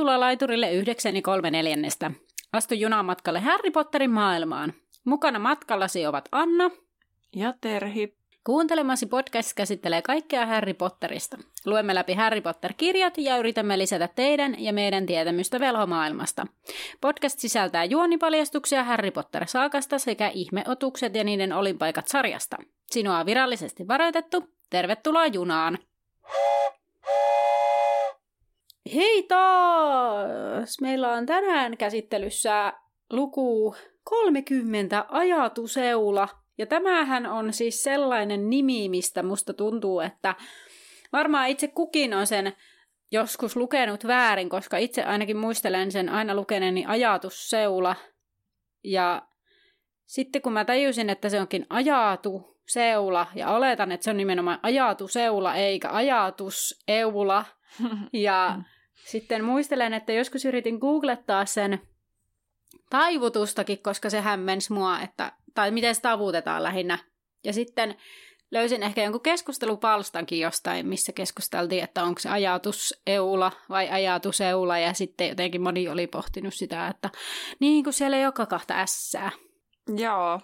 Tervetuloa laiturille yhdeksän kolme neljännestä. Astu junamatkalle Harry Potterin maailmaan. Mukana matkallasi ovat Anna ja Terhi. Kuuntelemasi podcast käsittelee kaikkea Harry Potterista. Luemme läpi Harry Potter-kirjat ja yritämme lisätä teidän ja meidän tietämystä velhomaailmasta. Podcast sisältää juonipaljastuksia Harry Potter-saakasta sekä ihmeotukset ja niiden olinpaikat sarjasta. Sinua on virallisesti varoitettu. Tervetuloa junaan! Hei taas! Meillä on tänään käsittelyssä luku 30 ajatuseula. Ja tämähän on siis sellainen nimi, mistä musta tuntuu, että varmaan itse kukin on sen joskus lukenut väärin, koska itse ainakin muistelen sen aina lukeneeni ajatusseula. Ja sitten kun mä tajusin, että se onkin ajatu seula, ja oletan, että se on nimenomaan ajatuseula eikä ajatuseula, ja sitten muistelen, että joskus yritin googlettaa sen taivutustakin, koska se hämmensi mua, että, tai miten se tavutetaan lähinnä. Ja sitten löysin ehkä jonkun keskustelupalstankin jostain, missä keskusteltiin, että onko se ajatus eula vai ajatus eula, ja sitten jotenkin moni oli pohtinut sitä, että niin kuin siellä ole kahta ässää. Joo,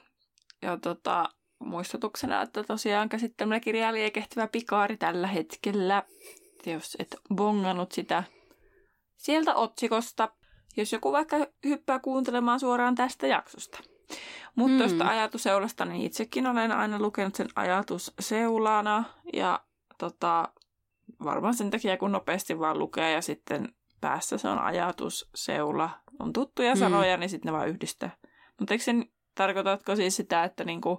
ja tota, muistutuksena, että tosiaan käsittelemä kirjaa liekehtivä pikaari tällä hetkellä, jos et bongannut sitä sieltä otsikosta, jos joku vaikka hyppää kuuntelemaan suoraan tästä jaksosta. Mutta mm. tuosta ajatusseulasta, niin itsekin olen aina lukenut sen ajatusseulana ja tota, varmaan sen takia, kun nopeasti vaan lukee ja sitten päässä se on ajatusseula. On tuttuja mm. sanoja, niin sitten ne vaan yhdistää. Mutta eikö sen, tarkoitatko siis sitä, että, niinku,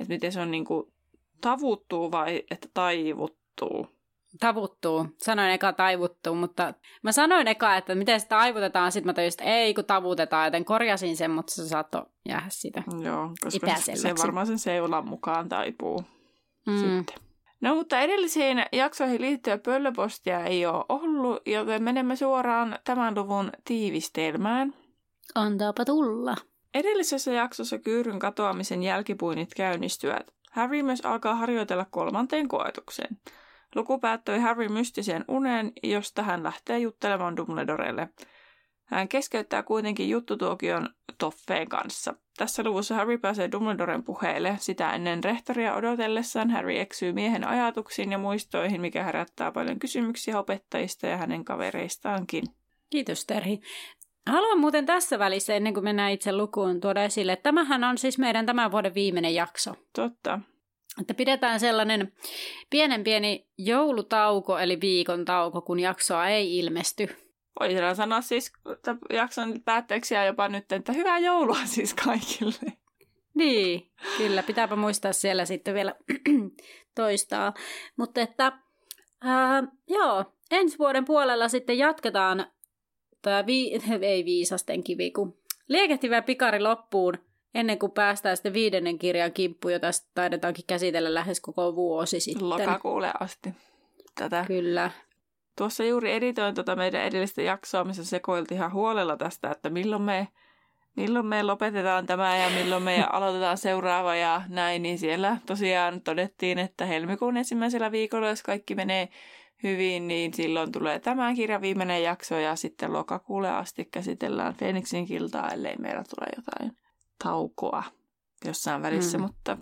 että miten se on niinku tavuttuu vai että taivuttuu? Tavuttuu. Sanoin eka taivuttuu, mutta mä sanoin eka, että miten se taivutetaan, sitten mä tajusin, että ei kun tavutetaan, joten korjasin sen, mutta se saattoi jäädä sitä Joo, koska se varmaan sen seulan mukaan taipuu mm. sitten. No mutta edellisiin jaksoihin liittyen pöllöpostia ei ole ollut, joten menemme suoraan tämän luvun tiivistelmään. Antaapa tulla. Edellisessä jaksossa kyyryn katoamisen jälkipuinit käynnistyvät. Harry myös alkaa harjoitella kolmanteen koetukseen – Luku päättyi Harry mystiseen uneen, josta hän lähtee juttelemaan Dumbledorelle. Hän keskeyttää kuitenkin juttutuokion Toffeen kanssa. Tässä luvussa Harry pääsee Dumbledoren puheelle. Sitä ennen rehtoria odotellessaan Harry eksyy miehen ajatuksiin ja muistoihin, mikä herättää paljon kysymyksiä opettajista ja hänen kavereistaankin. Kiitos Terhi. Haluan muuten tässä välissä, ennen kuin mennään itse lukuun, tuoda esille, että tämähän on siis meidän tämän vuoden viimeinen jakso. Totta. Että pidetään sellainen pienen pieni joulutauko, eli viikon tauko, kun jaksoa ei ilmesty. Voidaan sanoa siis että jakson päätteeksi ja jopa nyt, että hyvää joulua siis kaikille. Niin, kyllä. Pitääpä muistaa siellä sitten vielä toistaa. Mutta että, ää, joo, ensi vuoden puolella sitten jatketaan tämä vi- ei viisasten kivi, kun liekehtivä pikari loppuun ennen kuin päästään sitten viidennen kirjan kimppuun, jota taidetaankin käsitellä lähes koko vuosi sitten. Lokakuulle asti tätä. Kyllä. Tuossa juuri editoin tuota meidän edellistä jaksoa, missä sekoiltiin ihan huolella tästä, että milloin me, milloin me lopetetaan tämä ja milloin me aloitetaan seuraava ja näin, niin siellä tosiaan todettiin, että helmikuun ensimmäisellä viikolla, jos kaikki menee hyvin, niin silloin tulee tämä kirja viimeinen jakso ja sitten lokakuulle asti käsitellään Fenixin kiltaa, ellei meillä tule jotain taukoa jossain välissä, mm. mutta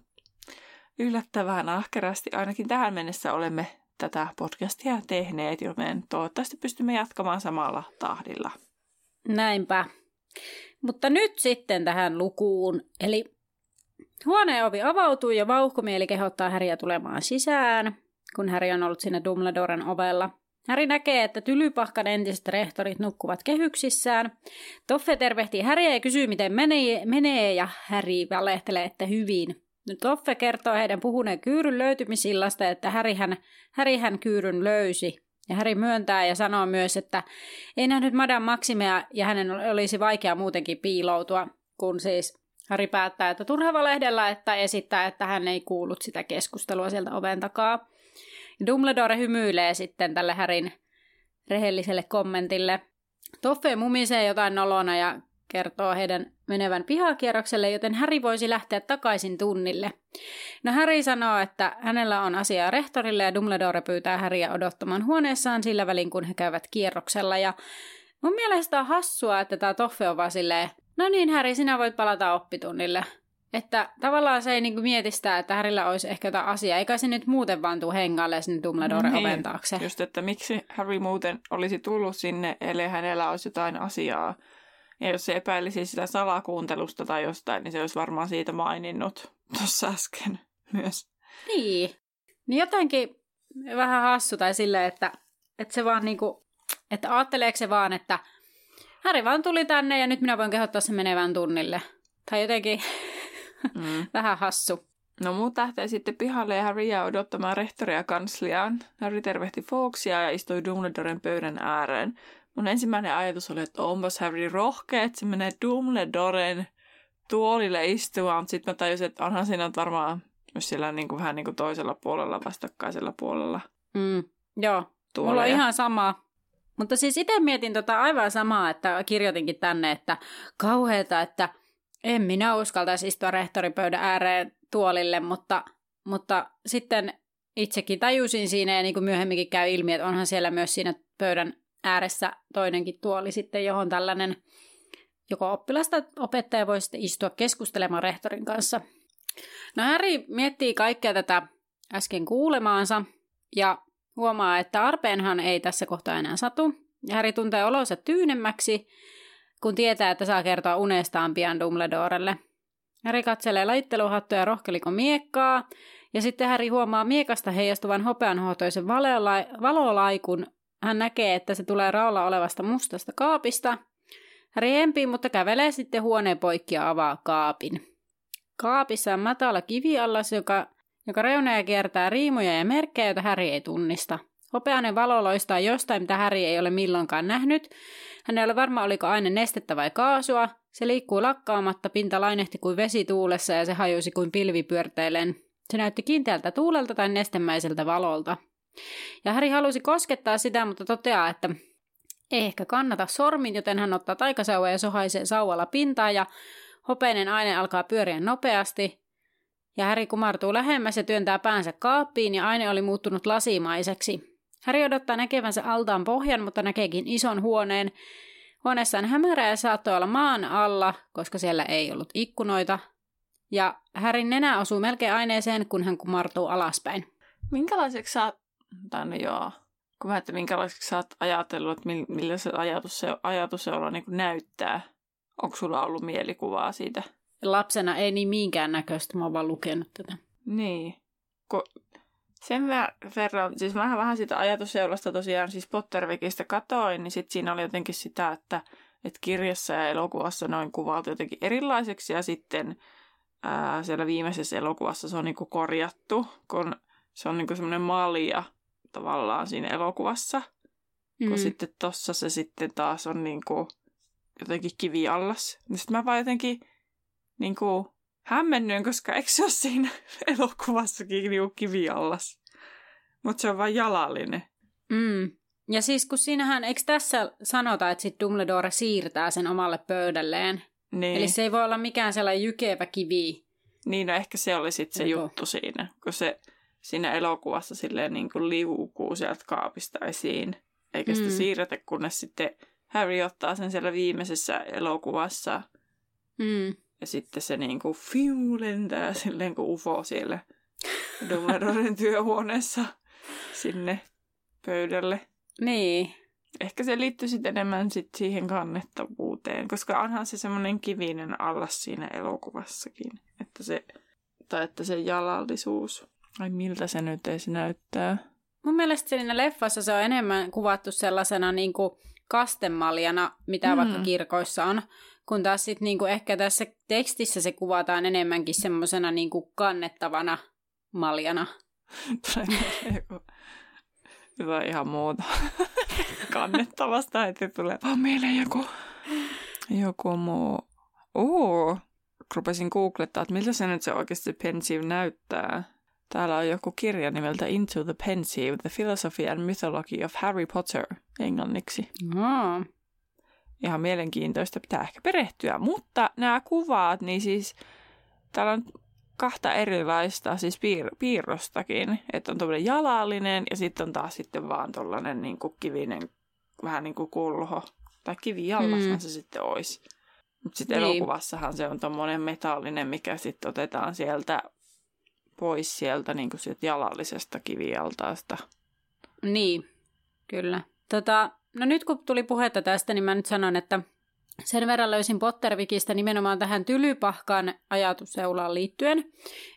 yllättävän ahkerasti ainakin tähän mennessä olemme tätä podcastia tehneet, joten toivottavasti pystymme jatkamaan samalla tahdilla. Näinpä. Mutta nyt sitten tähän lukuun. Eli huoneen ovi avautuu ja vauhkomieli kehottaa Häriä tulemaan sisään, kun Häri on ollut siinä Dumbledoren ovella. Häri näkee, että Tylypahkan entiset rehtorit nukkuvat kehyksissään. Toffe tervehtii Häriä ja kysyy, miten menee, ja Häri valehtelee, että hyvin. Toffe kertoo heidän puhuneen kyyryn löytymisillasta, että Härihän, Härihän kyyryn löysi. Ja Häri myöntää ja sanoo myös, että ei nähnyt Madame Maximea ja hänen olisi vaikea muutenkin piiloutua, kun siis Häri päättää, että turha valehdella, että esittää, että hän ei kuullut sitä keskustelua sieltä oven takaa. Dumbledore hymyilee sitten tälle Härin rehelliselle kommentille. Toffe mumisee jotain nolona ja kertoo heidän menevän pihakierrokselle, joten Häri voisi lähteä takaisin tunnille. No Häri sanoo, että hänellä on asiaa rehtorille ja Dumbledore pyytää Häriä odottamaan huoneessaan sillä välin, kun he käyvät kierroksella. Ja Mun mielestä on hassua, että tämä Toffe on vaan silleen, no niin Häri, sinä voit palata oppitunnille. Että tavallaan se ei niinku mieti sitä, että Harryllä olisi ehkä jotain asiaa, eikä se nyt muuten vaan tuu hengalle sinne Dumbledore niin, oven taakse. Just, että miksi Harry muuten olisi tullut sinne, ellei hänellä olisi jotain asiaa. Ja jos se epäilisi sitä salakuuntelusta tai jostain, niin se olisi varmaan siitä maininnut tuossa äsken myös. Niin. Niin jotenkin vähän hassu tai silleen, että, että se vaan niinku, että ajatteleeko se vaan, että Häri vaan tuli tänne ja nyt minä voin kehottaa sen menevän tunnille. Tai jotenkin mm. vähän hassu. No muut lähtee sitten pihalle ja Harry jää odottamaan rehtoria kansliaan. Harry tervehti Fawksia ja istui Dumbledoren pöydän ääreen. Mun ensimmäinen ajatus oli, että onpas Harry rohkea, että se menee Dumbledoren tuolille istumaan. Sitten mä tajusin, että onhan siinä varmaan myös siellä niin kuin, vähän niin kuin toisella puolella, vastakkaisella puolella. Mm, joo, tuoleja. mulla on ihan sama. Mutta siis itse mietin tota aivan samaa, että kirjoitinkin tänne, että kauheeta, että en minä uskaltaisi istua rehtoripöydän ääreen tuolille, mutta, mutta sitten itsekin tajusin siinä ja niin kuin myöhemminkin käy ilmi, että onhan siellä myös siinä pöydän ääressä toinenkin tuoli sitten, johon tällainen joko oppilasta opettaja voi sitten istua keskustelemaan rehtorin kanssa. No Harry miettii kaikkea tätä äsken kuulemaansa ja huomaa, että arpeenhan ei tässä kohtaa enää satu. Harry tuntee olonsa tyynemmäksi, kun tietää, että saa kertoa unestaan pian Dumbledorelle. Harry katselee laitteluhattuja ja rohkeliko miekkaa, ja sitten Harry huomaa miekasta heijastuvan hopeanhoitoisen valolaikun. Hän näkee, että se tulee raolla olevasta mustasta kaapista. Harry empii, mutta kävelee sitten huoneen poikki ja avaa kaapin. Kaapissa on matala kiviallas, joka, joka reunoja kiertää riimuja ja merkkejä, joita Harry ei tunnista. Hopeainen valo loistaa jostain, mitä Harry ei ole milloinkaan nähnyt. Hän ei ole varma, oliko aine nestettä vai kaasua. Se liikkuu lakkaamatta, pinta lainehti kuin vesi tuulessa ja se hajusi kuin pilvi pyörteillen. Se näytti kiinteältä tuulelta tai nestemäiseltä valolta. Ja Harry halusi koskettaa sitä, mutta toteaa, että ei ehkä kannata sormin, joten hän ottaa taikasauva ja sohaisee sauvalla pintaa ja Hopeinen aine alkaa pyöriä nopeasti, ja Häri kumartuu lähemmäs ja työntää päänsä kaappiin, ja aine oli muuttunut lasimaiseksi. Häri odottaa näkevänsä altaan pohjan, mutta näkeekin ison huoneen. Huoneessa on hämärä ja saattoi olla maan alla, koska siellä ei ollut ikkunoita. Ja Härin nenä osuu melkein aineeseen, kun hän kumartuu alaspäin. Minkälaiseksi sä oot, tai no joo, kun mä että minkälaiseksi sä oot ajatellut, että millä se ajatus, se, ajatus se olla niin näyttää? Onko sulla ollut mielikuvaa siitä? Lapsena ei niin minkään näköistä, mä oon vaan lukenut tätä. Niin. Ko, sen verran, siis vähän vähän sitä ajatusseulasta tosiaan, siis Pottervikistä katoin, niin sit siinä oli jotenkin sitä, että, että kirjassa ja elokuvassa noin kuvaltu jotenkin erilaiseksi ja sitten ää, siellä viimeisessä elokuvassa se on niinku korjattu, kun se on niinku semmoinen malja tavallaan siinä elokuvassa. Mm. Kun sitten tossa se sitten taas on niinku jotenkin kiviallas. Niin sitten mä vaan jotenkin niin kuin, hämmennyin, koska eikö se ole siinä elokuvassakin niin kiviallas? Mutta se on vain jalallinen. Mm. Ja siis kun siinähän, eikö tässä sanota, että sit Dumbledore siirtää sen omalle pöydälleen? Niin. Eli se ei voi olla mikään sellainen jykevä kivi. Niin, no ehkä se oli sitten se Joku. juttu siinä, kun se siinä elokuvassa silleen niin kuin liukuu sieltä kaapista esiin. Eikä sitä mm. siirretä, kunnes sitten Harry ottaa sen siellä viimeisessä elokuvassa. Mm. Ja sitten se niin kuin fiu lentää silleen kuin ufo siellä Dumbledoren työhuoneessa sinne pöydälle. Niin. Ehkä se liittyy sitten enemmän sit siihen kannettavuuteen, koska onhan se semmoinen kivinen allas siinä elokuvassakin. Että se, tai että se jalallisuus. Ai miltä se nyt edes näyttää? Mun mielestä siinä leffassa se on enemmän kuvattu sellaisena niin kuin kastemaljana, mitä mm. vaikka kirkoissa on, kun taas sitten niinku ehkä tässä tekstissä se kuvataan enemmänkin semmoisena niinku kannettavana maljana. Hyvä ihan muuta. Kannettavasta, että tulee vaan mieleen joku, joku muu. Oo, rupesin googlettaa, että miltä se nyt se oikeasti pensive näyttää. Täällä on joku kirja nimeltä Into the Pensive, The Philosophy and Mythology of Harry Potter englanniksi. Oh. Ihan mielenkiintoista, pitää ehkä perehtyä. Mutta nämä kuvat, niin siis täällä on kahta erilaista, siis piir- piirrostakin. Että on tuollainen jalallinen ja sitten on taas sitten vaan tuollainen niin kivinen, vähän niin kuin kulho Tai kivijallashan Mm. se sitten olisi. Mutta sitten Niin. elokuvassahan se on tommonen metallinen, mikä sitten otetaan sieltä pois sieltä, niin kuin sieltä jalallisesta kivijaltaasta. Niin, kyllä. Tota, no nyt kun tuli puhetta tästä, niin mä nyt sanon, että sen verran löysin Pottervikistä nimenomaan tähän tylypahkan ajatusseulaan liittyen,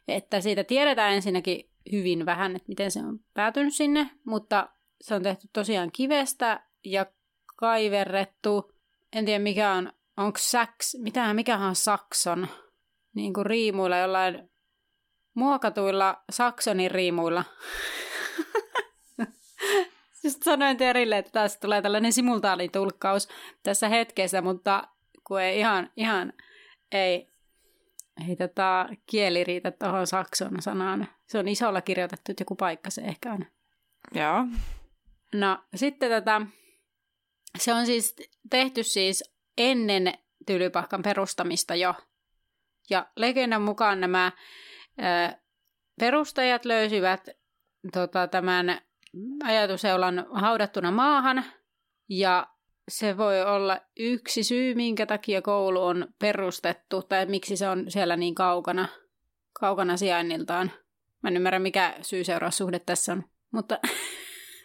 että siitä tiedetään ensinnäkin hyvin vähän, että miten se on päätynyt sinne, mutta se on tehty tosiaan kivestä ja kaiverrettu. En tiedä mikä on, onko Saks, mitähän, mikähän on Sakson, niin kuin riimuilla jollain muokatuilla Saksonin riimuilla. Just sanoin Terille, että tässä tulee tällainen simultaanitulkkaus tässä hetkessä, mutta kun ei ihan, ihan ei, ei tota, kieli riitä tuohon sakson sanaan. Se on isolla kirjoitettu, että joku paikka se ehkä on. Joo. No sitten tota, se on siis tehty siis ennen tylypahkan perustamista jo. Ja legendan mukaan nämä ö, perustajat löysivät tota, tämän ajatuseulan haudattuna maahan. Ja se voi olla yksi syy, minkä takia koulu on perustettu, tai miksi se on siellä niin kaukana, kaukana sijainniltaan. Mä en ymmärrä, mikä syy-seuraussuhde tässä on, mutta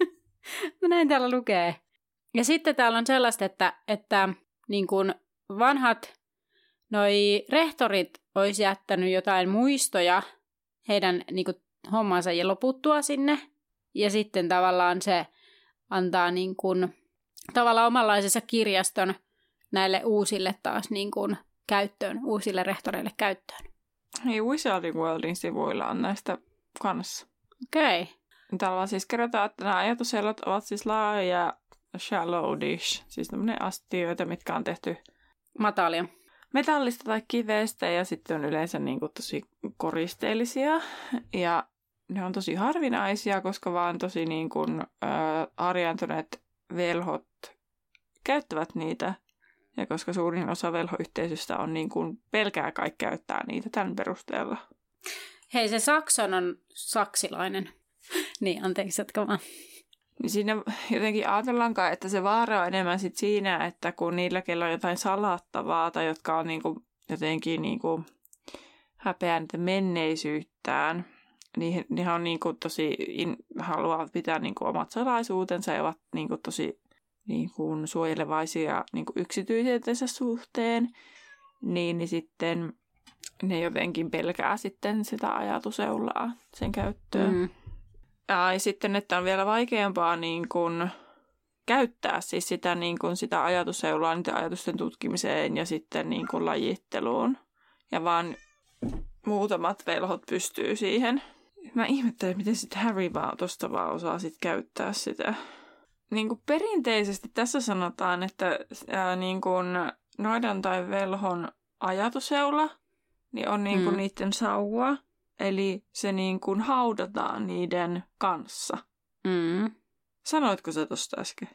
mä näin täällä lukee. Ja sitten täällä on sellaista, että, että niin kuin vanhat noi rehtorit olisi jättänyt jotain muistoja heidän niin kuin, hommansa ja loputtua sinne. Ja sitten tavallaan se antaa niin kuin, tavallaan omanlaisensa kirjaston näille uusille taas niin kuin, käyttöön, uusille rehtoreille käyttöön. Hei, Wizarding Worldin sivuilla on näistä kanssa. Okei. Okay. Täällä vaan siis kerrotaan, että nämä ajatuselot ovat siis laajoja shallow dish, siis tämmöinen astioita, mitkä on tehty Matalia. metallista tai kivestä ja sitten on yleensä niin kuin tosi koristeellisia ja ne on tosi harvinaisia, koska vaan tosi niin kuin, äh, harjaantuneet velhot käyttävät niitä ja koska suurin osa velhoyhteisöstä on niin kuin pelkää kai käyttää niitä tämän perusteella. Hei, se Sakson on saksilainen. niin, anteeksi, jatka vaan. Niin siinä jotenkin ajatellaankaan, että se vaara on enemmän sit siinä, että kun niillä, kello on jotain salattavaa tai jotka on niinku jotenkin niinku häpeää niitä menneisyyttään, niin ne on niinku tosi, in, haluavat pitää niinku omat salaisuutensa ja ovat niinku tosi niinku suojelevaisia niinku yksityisyytensä suhteen, niin, niin sitten ne jotenkin pelkää sitten sitä ajatuseulaa sen käyttöön. Mm. Ja ja sitten, että on vielä vaikeampaa niin kuin käyttää siis sitä, niin kuin sitä ajatusseulaa niiden ajatusten tutkimiseen ja sitten niin kuin lajitteluun. Ja vaan muutamat velhot pystyy siihen. Mä ihmettelen, miten sitten Harry vaan tosta vaan osaa sit käyttää sitä. Niin kuin perinteisesti tässä sanotaan, että ää, niin kuin noidan tai velhon ajatuseula niin on niin kuin Mm. niiden sauva. Eli se niin kuin haudataan niiden kanssa. Mm. Sanoitko se tuosta äsken?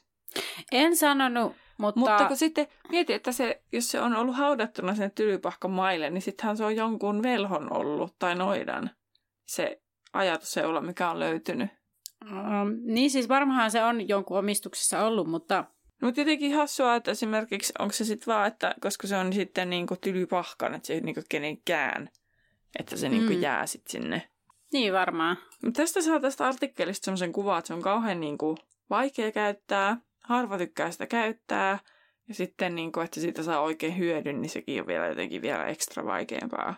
En sanonut, mutta... Mutta kun sitten mieti, että se, jos se on ollut haudattuna sinne tylypahkan maille, niin sittenhän se on jonkun velhon ollut tai noidan se ajatusseula, mikä on löytynyt. Um, niin siis varmaan se on jonkun omistuksessa ollut, mutta Mutta jotenkin hassua, että esimerkiksi onko se sitten vaan, että koska se on sitten niinku tylypahkan, että se ei niinku kenenkään, että se niinku Mm. jää sitten sinne. niin varmaan. Mut tästä saa tästä artikkelista semmoisen kuvan, että se on kauhean niinku vaikea käyttää, harva tykkää sitä käyttää, ja sitten niinku, että siitä saa oikein hyödyn, niin sekin on vielä jotenkin vielä ekstra vaikeampaa.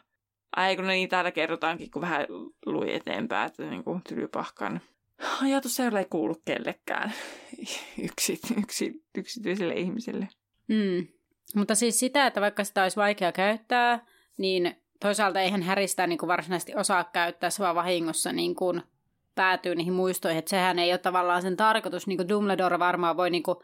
Ai kun niin täällä kerrotaankin, kun vähän lui eteenpäin, että niinku tylypahkan ajatus ei kuulu kellekään yksi, yksi, yksityiselle ihmiselle. Mm. Mutta siis sitä, että vaikka sitä olisi vaikea käyttää, niin toisaalta eihän häristä niin kuin varsinaisesti osaa käyttää, se vaan vahingossa niin kuin päätyy niihin muistoihin. Että sehän ei ole tavallaan sen tarkoitus, niin kuin Dumbledore varmaan voi niin kuin,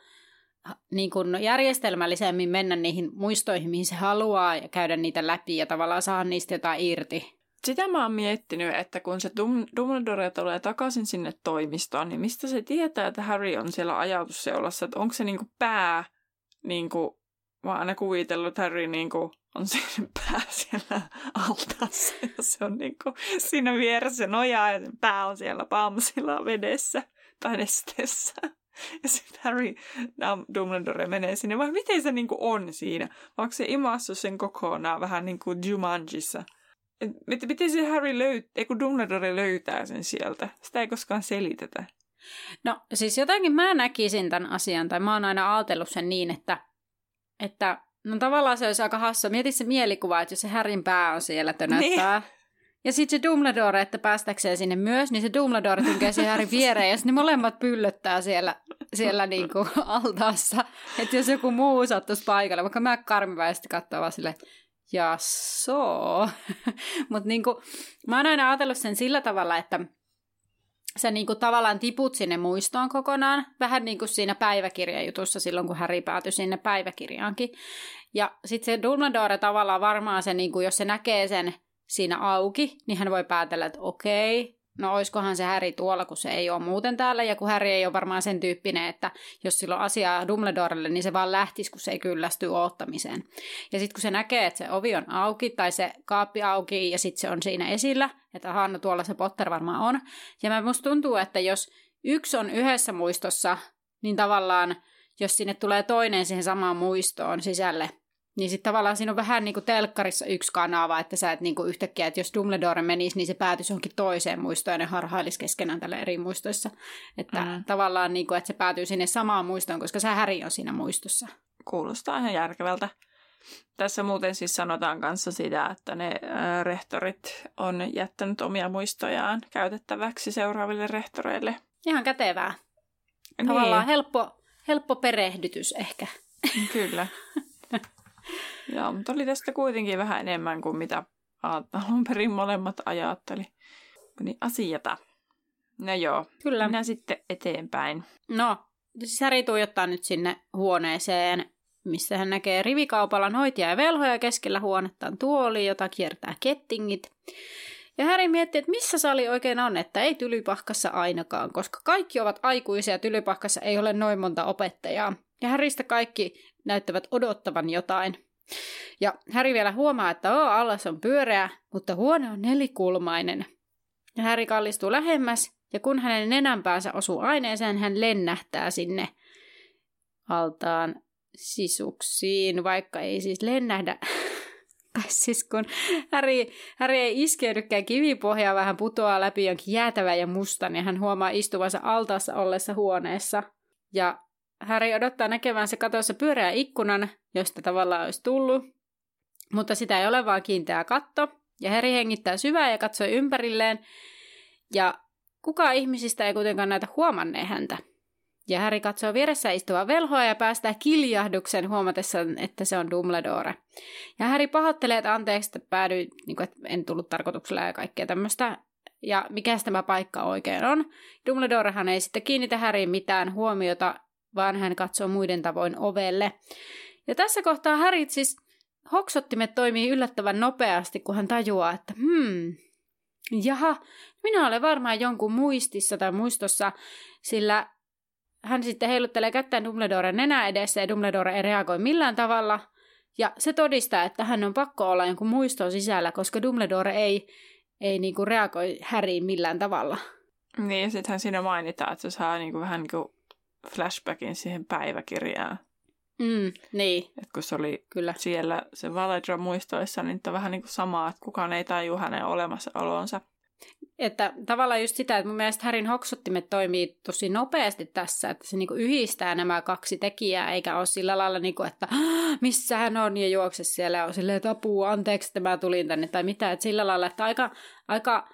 niin kuin järjestelmällisemmin mennä niihin muistoihin, mihin se haluaa ja käydä niitä läpi ja tavallaan saada niistä jotain irti. Sitä mä oon miettinyt, että kun se Dum- Dumbledore tulee takaisin sinne toimistoon, niin mistä se tietää, että Harry on siellä ajatusseulassa, että onko se niinku pää, niinku, mä oon aina kuvitellut, että Harry niinku on se pää siellä altaassa ja se on niinku siinä vieressä nojaa ja sen pää on siellä pamsilla vedessä tai nesteessä. Ja sitten Harry, Dumbledore menee sinne, vai miten se niinku on siinä? Onko se imassu sen kokonaan vähän niin kuin Jumanjissa? Et, miten se Harry löytää, kun Dumbledore löytää sen sieltä? Sitä ei koskaan selitetä. No siis jotenkin mä näkisin tämän asian, tai mä oon aina ajatellut sen niin, että, että no tavallaan se olisi aika hassa. Mieti se mielikuva, että jos se Harryn pää on siellä tönöttää, niin. Ja sitten se Dumbledore, että päästäkseen sinne myös, niin se Dumbledore tunkee siihen Harry viereen ja sitten ne molemmat pyllöttää siellä, siellä niinku altaassa. Että jos joku muu sattuisi paikalle, vaikka mä karmiväisesti katsoa vaan silleen, ja so. Mutta niinku, mä oon aina ajatellut sen sillä tavalla, että sä niinku tavallaan tiput sinne muistoon kokonaan, vähän niin kuin siinä päiväkirjajutussa silloin, kun Harry päätyi sinne päiväkirjaankin. Ja sitten se Dumbledore tavallaan varmaan se, niinku, jos se näkee sen siinä auki, niin hän voi päätellä, että okei, no oiskohan se Häri tuolla, kun se ei ole muuten täällä, ja kun Häri ei ole varmaan sen tyyppinen, että jos sillä on asiaa Dumbledorelle, niin se vaan lähtisi, kun se ei kyllästy oottamiseen. Ja sitten kun se näkee, että se ovi on auki, tai se kaappi auki, ja sitten se on siinä esillä, että aha, no tuolla se Potter varmaan on. Ja mä musta tuntuu, että jos yksi on yhdessä muistossa, niin tavallaan, jos sinne tulee toinen siihen samaan muistoon sisälle, niin sitten tavallaan siinä on vähän niin kuin telkkarissa yksi kanava, että sä et niin kuin yhtäkkiä, että jos Dumbledore menisi, niin se päätyisi johonkin toiseen muistoon ja ne harhailisi keskenään tällä eri muistoissa. Että mm. tavallaan niin kuin, että se päätyy sinne samaan muistoon, koska se Häri on siinä muistossa. Kuulostaa ihan järkevältä. Tässä muuten siis sanotaan kanssa sitä, että ne rehtorit on jättänyt omia muistojaan käytettäväksi seuraaville rehtoreille. Ihan kätevää. Niin. Tavallaan helppo, helppo perehdytys ehkä. Kyllä. Joo, mutta oli tästä kuitenkin vähän enemmän kuin mitä alun perin molemmat ajatteli. Niin asiata. No joo, Kyllä. minä sitten eteenpäin. No, siis Häri tuijottaa nyt sinne huoneeseen, missä hän näkee rivikaupalla noitia ja velhoja keskellä huonettaan tuoli, jota kiertää kettingit. Ja Häri miettii, että missä sali oikein on, että ei tylypahkassa ainakaan, koska kaikki ovat aikuisia ja tylypahkassa ei ole noin monta opettajaa. Ja Häristä kaikki näyttävät odottavan jotain. Ja Häri vielä huomaa, että oo, allas on pyöreä, mutta huone on nelikulmainen. Ja Häri kallistuu lähemmäs, ja kun hänen nenänpäänsä osuu aineeseen, hän lennähtää sinne altaan sisuksiin, vaikka ei siis lennähdä. siis kun Häri, Häri ei iskeydykään kivipohjaa, vähän putoaa läpi jonkin jäätävän ja mustan, ja hän huomaa istuvansa altaassa ollessa huoneessa. Ja Harry odottaa näkevänsä katossa pyöreä ikkunan, josta tavallaan olisi tullut, mutta sitä ei ole vaan kiinteä katto. Ja Harry hengittää syvää ja katsoi ympärilleen, ja kukaan ihmisistä ei kuitenkaan näitä huomanneen häntä. Ja Harry katsoo vieressä istuvaa velhoa ja päästää kiljahduksen huomatessa, että se on Dumbledore. Ja Harry pahoittelee, että anteeksi, että päädyin, niin kuin, että en tullut tarkoituksella ja kaikkea tämmöistä. Ja mikä tämä paikka oikein on. Dumbledorehan ei sitten kiinnitä Harryin mitään huomiota vaan hän katsoo muiden tavoin ovelle. Ja tässä kohtaa Harry siis hoksottimet toimii yllättävän nopeasti, kun hän tajuaa, että hmm, jaha, minä olen varmaan jonkun muistissa tai muistossa, sillä hän sitten heiluttelee kättään Dumbledoren nenä edessä ja Dumbledore ei reagoi millään tavalla. Ja se todistaa, että hän on pakko olla jonkun muiston sisällä, koska Dumbledore ei, ei niinku reagoi Harryin millään tavalla. Niin, ja sittenhän siinä mainitaan, että se saa niinku vähän niinku flashbackin siihen päiväkirjaan. Mm, niin. Et kun se oli Kyllä. siellä se Valedra muistoissa, niin on vähän niin kuin samaa, että kukaan ei taju hänen olemassaolonsa. Että tavallaan just sitä, että mun mielestä Härin hoksottimet toimii tosi nopeasti tässä, että se niinku yhdistää nämä kaksi tekijää, eikä ole sillä lailla, niinku, että missä hän on ja juokse siellä ja on silleen, että apua, anteeksi, että mä tulin tänne tai mitä. Että sillä lailla, että aika, aika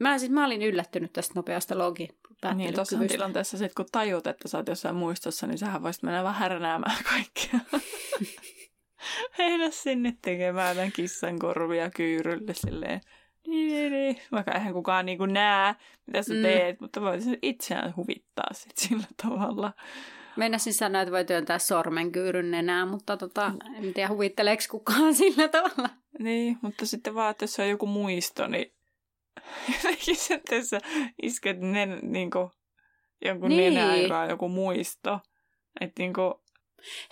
Mä, siis, mä olin yllättynyt tästä nopeasta logi Niin, tuossa tilanteessa sit, kun tajut, että sä oot jossain muistossa, niin sähän voisit mennä vähän härnäämään kaikkea. Mennä sinne tekemään tämän kissan korvia kyyrylle silleen. Niin, niin, niin. Vaikka eihän kukaan niin näe, mitä sä mm. teet, mutta voit itseään huvittaa sit sillä tavalla. Meinasin sanoa, että voi työntää sormen kyyryn nenää, mutta tota, en tiedä huvitteleeko kukaan sillä tavalla. Niin, mutta sitten vaan, että jos on joku muisto, niin jotenkin sä isket nen, niin kuin, jonkun niin. nenäiraan joku muisto. Että niin kuin...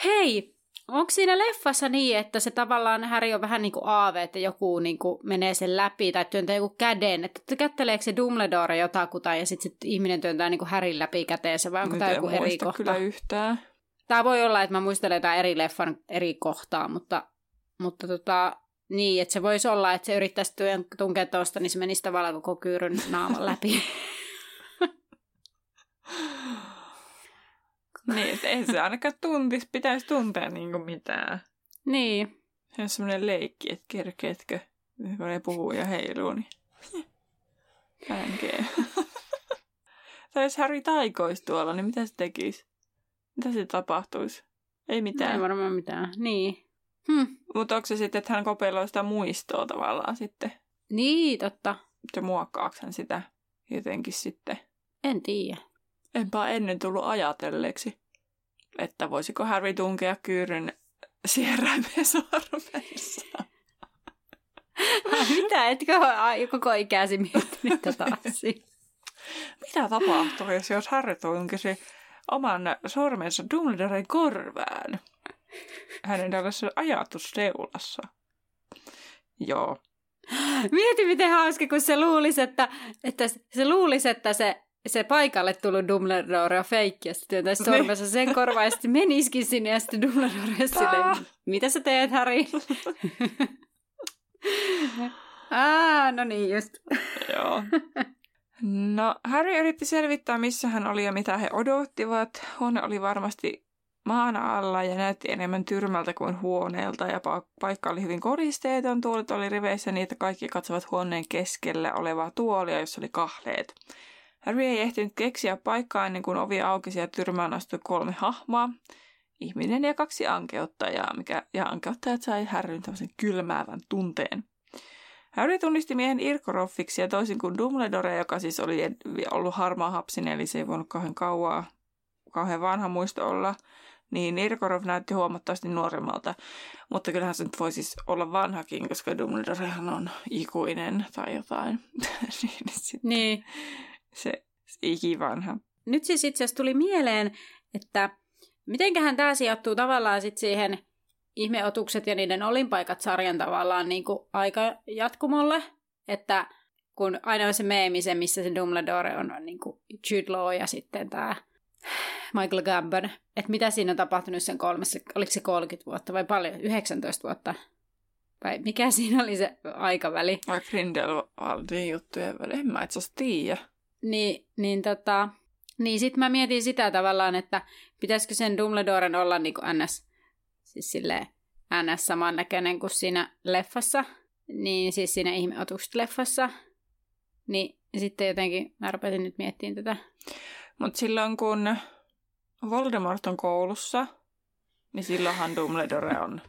Hei, onko siinä leffassa niin, että se tavallaan Häri on vähän niin kuin aave, että joku niin kuin menee sen läpi tai työntää joku käden, että kätteleekö se Dumbledore jotakuta ja sitten sit ihminen työntää niin kuin Härin läpi käteensä vai onko tämä joku eri kohta? kyllä yhtään. Tämä voi olla, että mä muistelen jotain eri leffan eri kohtaa, mutta, mutta tota, niin, että se voisi olla, että se yrittäisi tunkea tuosta, niin se menisi tavallaan koko kyyryn naaman läpi. niin, että ei se ainakaan tuntis, pitäisi tuntea niin kuin mitään. Niin. Se on semmoinen leikki, että kerkeetkö, kun ne puhuu ja heiluu, niin Pänkee. tai jos Harry taikoisi tuolla, niin mitä se tekisi? Mitä se tapahtuisi? Ei mitään. Ei varmaan mitään, niin. Hm. Mutta onko se sitten, että hän kopeiloi sitä muistoa tavallaan sitten? Niin, totta. Se muokkaako hän sitä jotenkin sitten? En tiedä. Enpä ennen tullut ajatelleeksi, että voisiko Harry tunkea kyyryn sieraimen sormeissa. Mitä? Etkö koko ikäsi miettinyt tätä asiaa? Mitä tapahtuisi, jos Harry tunkisi oman sormensa Dumbledoren korvään? Hänen tällaisessa ajatusseulassa. Joo. Mieti, miten hauska, kun se luulisi, että, että se luulisi, että se se paikalle tullut Dumbledore on feikki ja sitten työntäisi niin. sormensa sen korvaan ja sitten menisikin sinne ja sitten Dumbledore silleen, mitä sä teet Harry? ah, no niin just. Joo. No, Harry yritti selvittää, missä hän oli ja mitä he odottivat. Huone oli varmasti maan alla ja näytti enemmän tyrmältä kuin huoneelta ja paikka oli hyvin koristeeton. Tuolit oli riveissä niin, että kaikki katsovat huoneen keskellä olevaa tuolia, jossa oli kahleet. Harry ei ehtinyt keksiä paikkaa ennen kuin ovi aukesi ja tyrmään astui kolme hahmoa. Ihminen ja kaksi ankeuttajaa, mikä, ja ankeuttajat sai Harryn tämmöisen kylmäävän tunteen. Harry tunnisti miehen Irkoroffiksi ja toisin kuin Dumbledore, joka siis oli ollut harmaa hapsinen, eli se ei voinut kauhean kauaa, kauhean vanha muisto olla, niin Irkorov näytti huomattavasti nuoremmalta. Mutta kyllähän se nyt voi siis olla vanhakin, koska Dumbledorehan on ikuinen tai jotain. niin, niin se, se ikivanha. Nyt siis itse asiassa tuli mieleen, että mitenköhän tämä sijoittuu tavallaan sitten siihen ihmeotukset ja niiden olinpaikat sarjan tavallaan niin kuin aika jatkumolle, että kun aina on se meemi, se, missä se Dumbledore on niin kuin Jude Law ja sitten tämä Michael Gambon, että mitä siinä on tapahtunut sen kolmessa, oliko se 30 vuotta vai paljon, 19 vuotta? Vai mikä siinä oli se aikaväli? Vai Grindelwaldin juttujen väli, en mä itse asiassa tiedä. Niin, niin, tota, niin sitten mä mietin sitä tavallaan, että pitäisikö sen Dumbledoren olla niin kuin NS, siis silleen NS samannäköinen kuin siinä leffassa, niin siis siinä ihmeotukset leffassa, niin sitten jotenkin mä rupesin nyt miettimään tätä. Mutta silloin kun Voldemort on koulussa, niin silloinhan Dumbledore on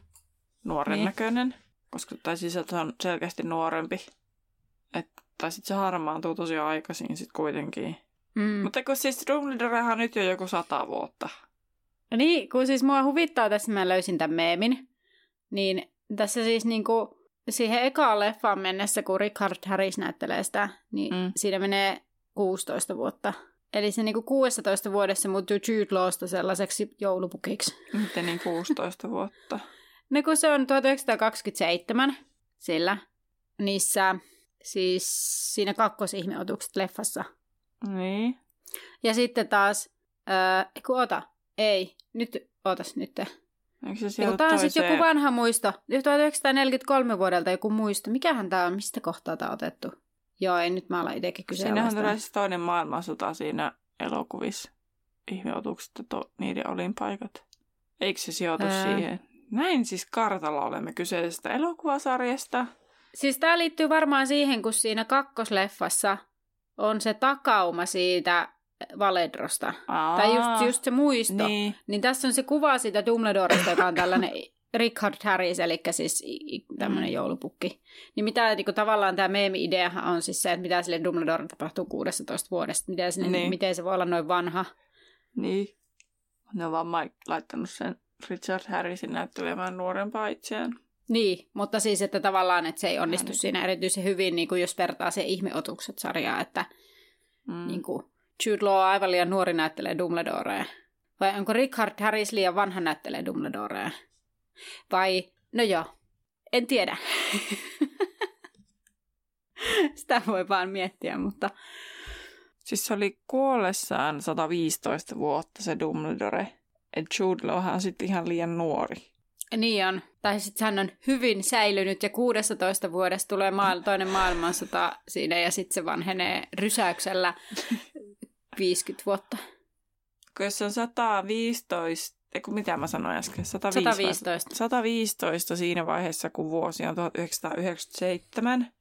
nuoren niin. näköinen, koska tai siis se on selkeästi nuorempi. Et tai sitten se harmaantuu tosi aikaisin sitten kuitenkin. Mm. Mutta kun siis Dumbledorehan nyt jo joku sata vuotta. Niin, kun siis mua huvittaa tässä, mä löysin tämän meemin, niin tässä siis niinku siihen ekaan leffaan mennessä, kun Richard Harris näyttelee sitä, niin mm. siinä menee 16 vuotta. Eli se niinku 16 vuodessa muuttuu Jude Lawsta sellaiseksi joulupukiksi. Miten niin 16 vuotta? no kun se on 1927 sillä, niissä Siis siinä kakkosihmeotukset leffassa. Niin. Ja sitten taas, äh, kun ota, ei, nyt, otas nyt. Eikö se Tämä on sitten joku vanha muisto. 1943 vuodelta joku muisto. Mikähän tämä on? Mistä kohtaa tämä on otettu? Joo, ei nyt mä alan itsekin kysyä. Siinähän tulee siis toinen maailmansota siinä elokuvissa. Ihmeotukset ja to, niiden olinpaikat. Eikö se sijoitu Ää... siihen? Näin siis kartalla olemme kyseisestä elokuvasarjasta. Siis tämä liittyy varmaan siihen, kun siinä kakkosleffassa on se takauma siitä Valedrosta. Aa, tai just, just se muisto. Niin. niin tässä on se kuva siitä Dumbledoresta, joka on tällainen Richard Harris, eli siis tämmöinen mm. joulupukki. Niin mitä niin kuin, tavallaan tämä meemi-ideahan on siis se, että mitä sille Dumbledore tapahtuu 16 vuodesta. Miten, sinne, niin. miten se voi olla noin vanha. Niin. Ne on vaan laittanut sen Richard Harrisin näyttelemään nuorempaa itseään. Niin, mutta siis, että tavallaan, että se ei onnistu Ääni. siinä erityisen hyvin, niin kuin jos vertaa se ihmeotukset sarjaa, että mm. niin kuin Jude Law aivan liian nuori näyttelee Dumbledorea. Vai onko Richard Harris liian vanha näyttelee Dumbledorea? Vai, no joo, en tiedä. Sitä voi vaan miettiä, mutta... Siis se oli kuollessaan 115 vuotta se Dumbledore. Et Jude Lawhan on sitten ihan liian nuori. Niin on. Tai sitten hän on hyvin säilynyt ja 16 vuodessa tulee maal- toinen maailmansota siinä ja sitten se vanhenee rysäyksellä 50 vuotta. Kun jos on 115, eiku mitä mä sanoin äsken? 115. 115. 115 siinä vaiheessa, kun vuosi on 1997.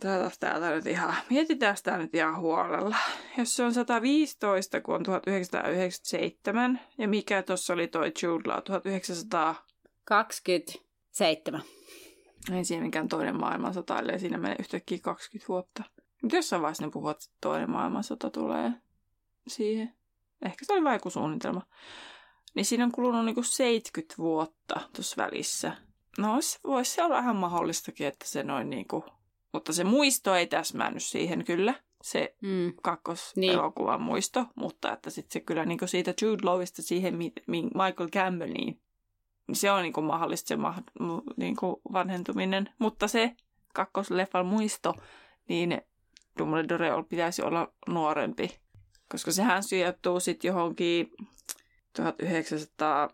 Tätä täältä nyt ihan, mietitään sitä nyt ihan huolella. Jos se on 115, kun on 1997, ja mikä tuossa oli toi Jude Law, 1900... 27. Ei siinä mikään toinen maailmansota, ellei siinä menee yhtäkkiä 20 vuotta. Mutta jossain vaiheessa ne puhuvat, että toinen maailmansota tulee siihen. Ehkä se oli vain joku suunnitelma. Niin siinä on kulunut niinku 70 vuotta tuossa välissä. No voisi se olla ihan mahdollistakin, että se noin niinku... Mutta se muisto ei täsmännyt siihen kyllä. Se Mm. kakkoselokuvan muisto, mutta että sitten se kyllä niinku siitä Jude Lawista siihen mi- mi- Michael Campbelliin, niin se on niinku mahdollista se ma- mu- niinku vanhentuminen. Mutta se kakkosleffan muisto, niin Dumbledore pitäisi olla nuorempi, koska sehän sijoittuu sitten johonkin 1900,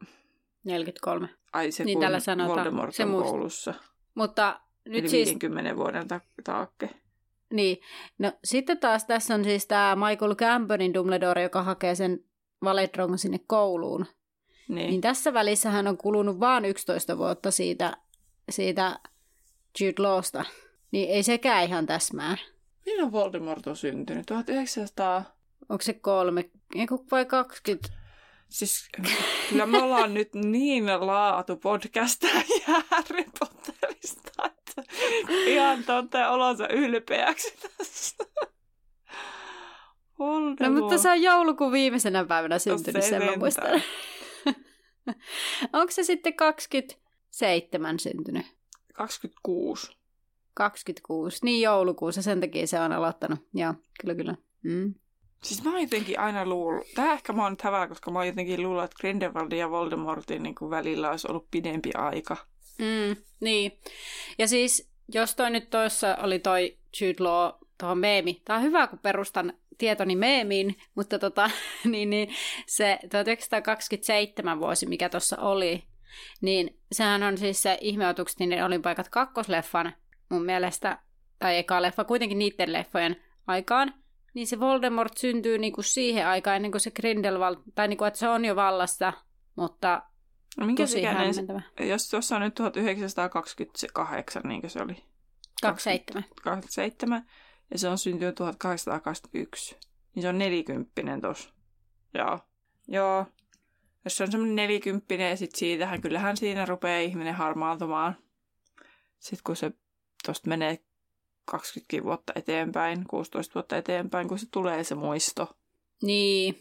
43. ai se Niin kun tällä sanotaan. Voldemort Se muist- koulussa. Mutta nyt Eli siis 50 vuoden ta- taakke. Niin. No sitten taas tässä on siis tämä Michael Gambonin Dumbledore, joka hakee sen Valedron sinne kouluun. Niin. Niin tässä välissä hän on kulunut vain 11 vuotta siitä, siitä Jude Lawsta. Niin ei sekään ihan täsmää. Milloin Voldemort on syntynyt? 1900... Onko se kolme, ei kun vai 20? Siis kyllä me ollaan nyt niin laatu podcastajia Harry Potterista, että ihan tuonne olonsa ylpeäksi tässä. No Voldemort. mutta se on joulukuun viimeisenä päivänä syntynyt, se sen mä muistan. Onko se sitten 27 syntynyt? 26. 26. Niin joulukuussa, sen takia se on aloittanut. Joo, kyllä kyllä. Mm. Siis mä oon jotenkin aina luullut, tää ehkä mä oon nyt hävällä, koska mä oon jotenkin luullut, että Grindelwaldin ja Voldemortin niin kuin välillä olisi ollut pidempi aika. Mm, niin. Ja siis, jos toi nyt tuossa oli toi Jude Law tuohon meemi. Tää on hyvä, kun perustan tietoni meemiin, mutta tota, niin, niin, se 1927 vuosi, mikä tuossa oli, niin sehän on siis se ihmeotukset, niin olinpaikat kakkosleffan mun mielestä, tai eka leffa, kuitenkin niiden leffojen aikaan, niin se Voldemort syntyy niinku siihen aikaan ennen kuin se Grindelwald, tai niinku, että se on jo vallassa, mutta No minkä tosi hämmentävä. jos tuossa on nyt 1928, niin se oli 27. 27, ja se on syntynyt 1821, niin se on nelikymppinen tos. Joo. Joo. Jos se on semmoinen nelikymppinen, ja sitten siitähän, kyllähän siinä rupeaa ihminen harmaantumaan. Sitten kun se tosta menee 20 vuotta eteenpäin, 16 vuotta eteenpäin, kun se tulee se muisto. Niin,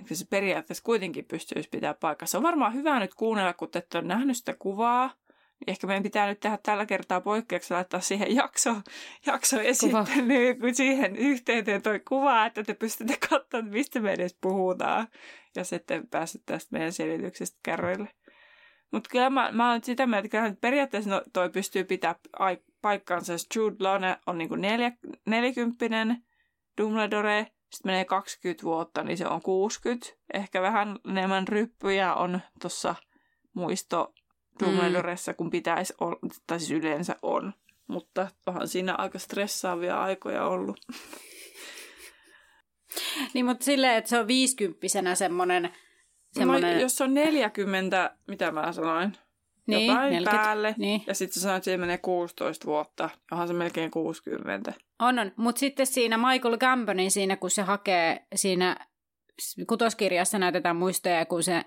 Että se periaatteessa kuitenkin pystyisi pitää paikassa. On varmaan hyvä nyt kuunnella, kun te ette ole nähnyt sitä kuvaa. Ehkä meidän pitää nyt tehdä tällä kertaa poikkeuksella laittaa siihen jakso, jakso esittelyyn, kun siihen yhteyteen toi kuva, että te pystytte katsomaan, mistä me edes puhutaan. Jos ette päässyt tästä meidän selityksestä kärryille. Mutta kyllä mä, mä oon sitä mieltä, että periaatteessa no, toi pystyy pitää ai, paikkaansa, jos Jude Law on niinku neljä, nelikymppinen Dumbledore, sitten menee 20 vuotta, niin se on 60. Ehkä vähän enemmän ryppyjä on tuossa muisto Dumbledoressa, kun pitäisi olla, tai siis yleensä on. Mutta onhan siinä aika stressaavia aikoja ollut. Niin, mutta silleen, että se on viisikymppisenä semmoinen... semmoinen No, jos on 40, mitä mä sanoin, niin, jotain 40. päälle, Niin. ja sitten sä sanoit, että siihen menee 16 vuotta, onhan se melkein 60. On, on. Mutta sitten siinä Michael Gambonin siinä, kun se hakee siinä kutoskirjassa näytetään muistoja, kun se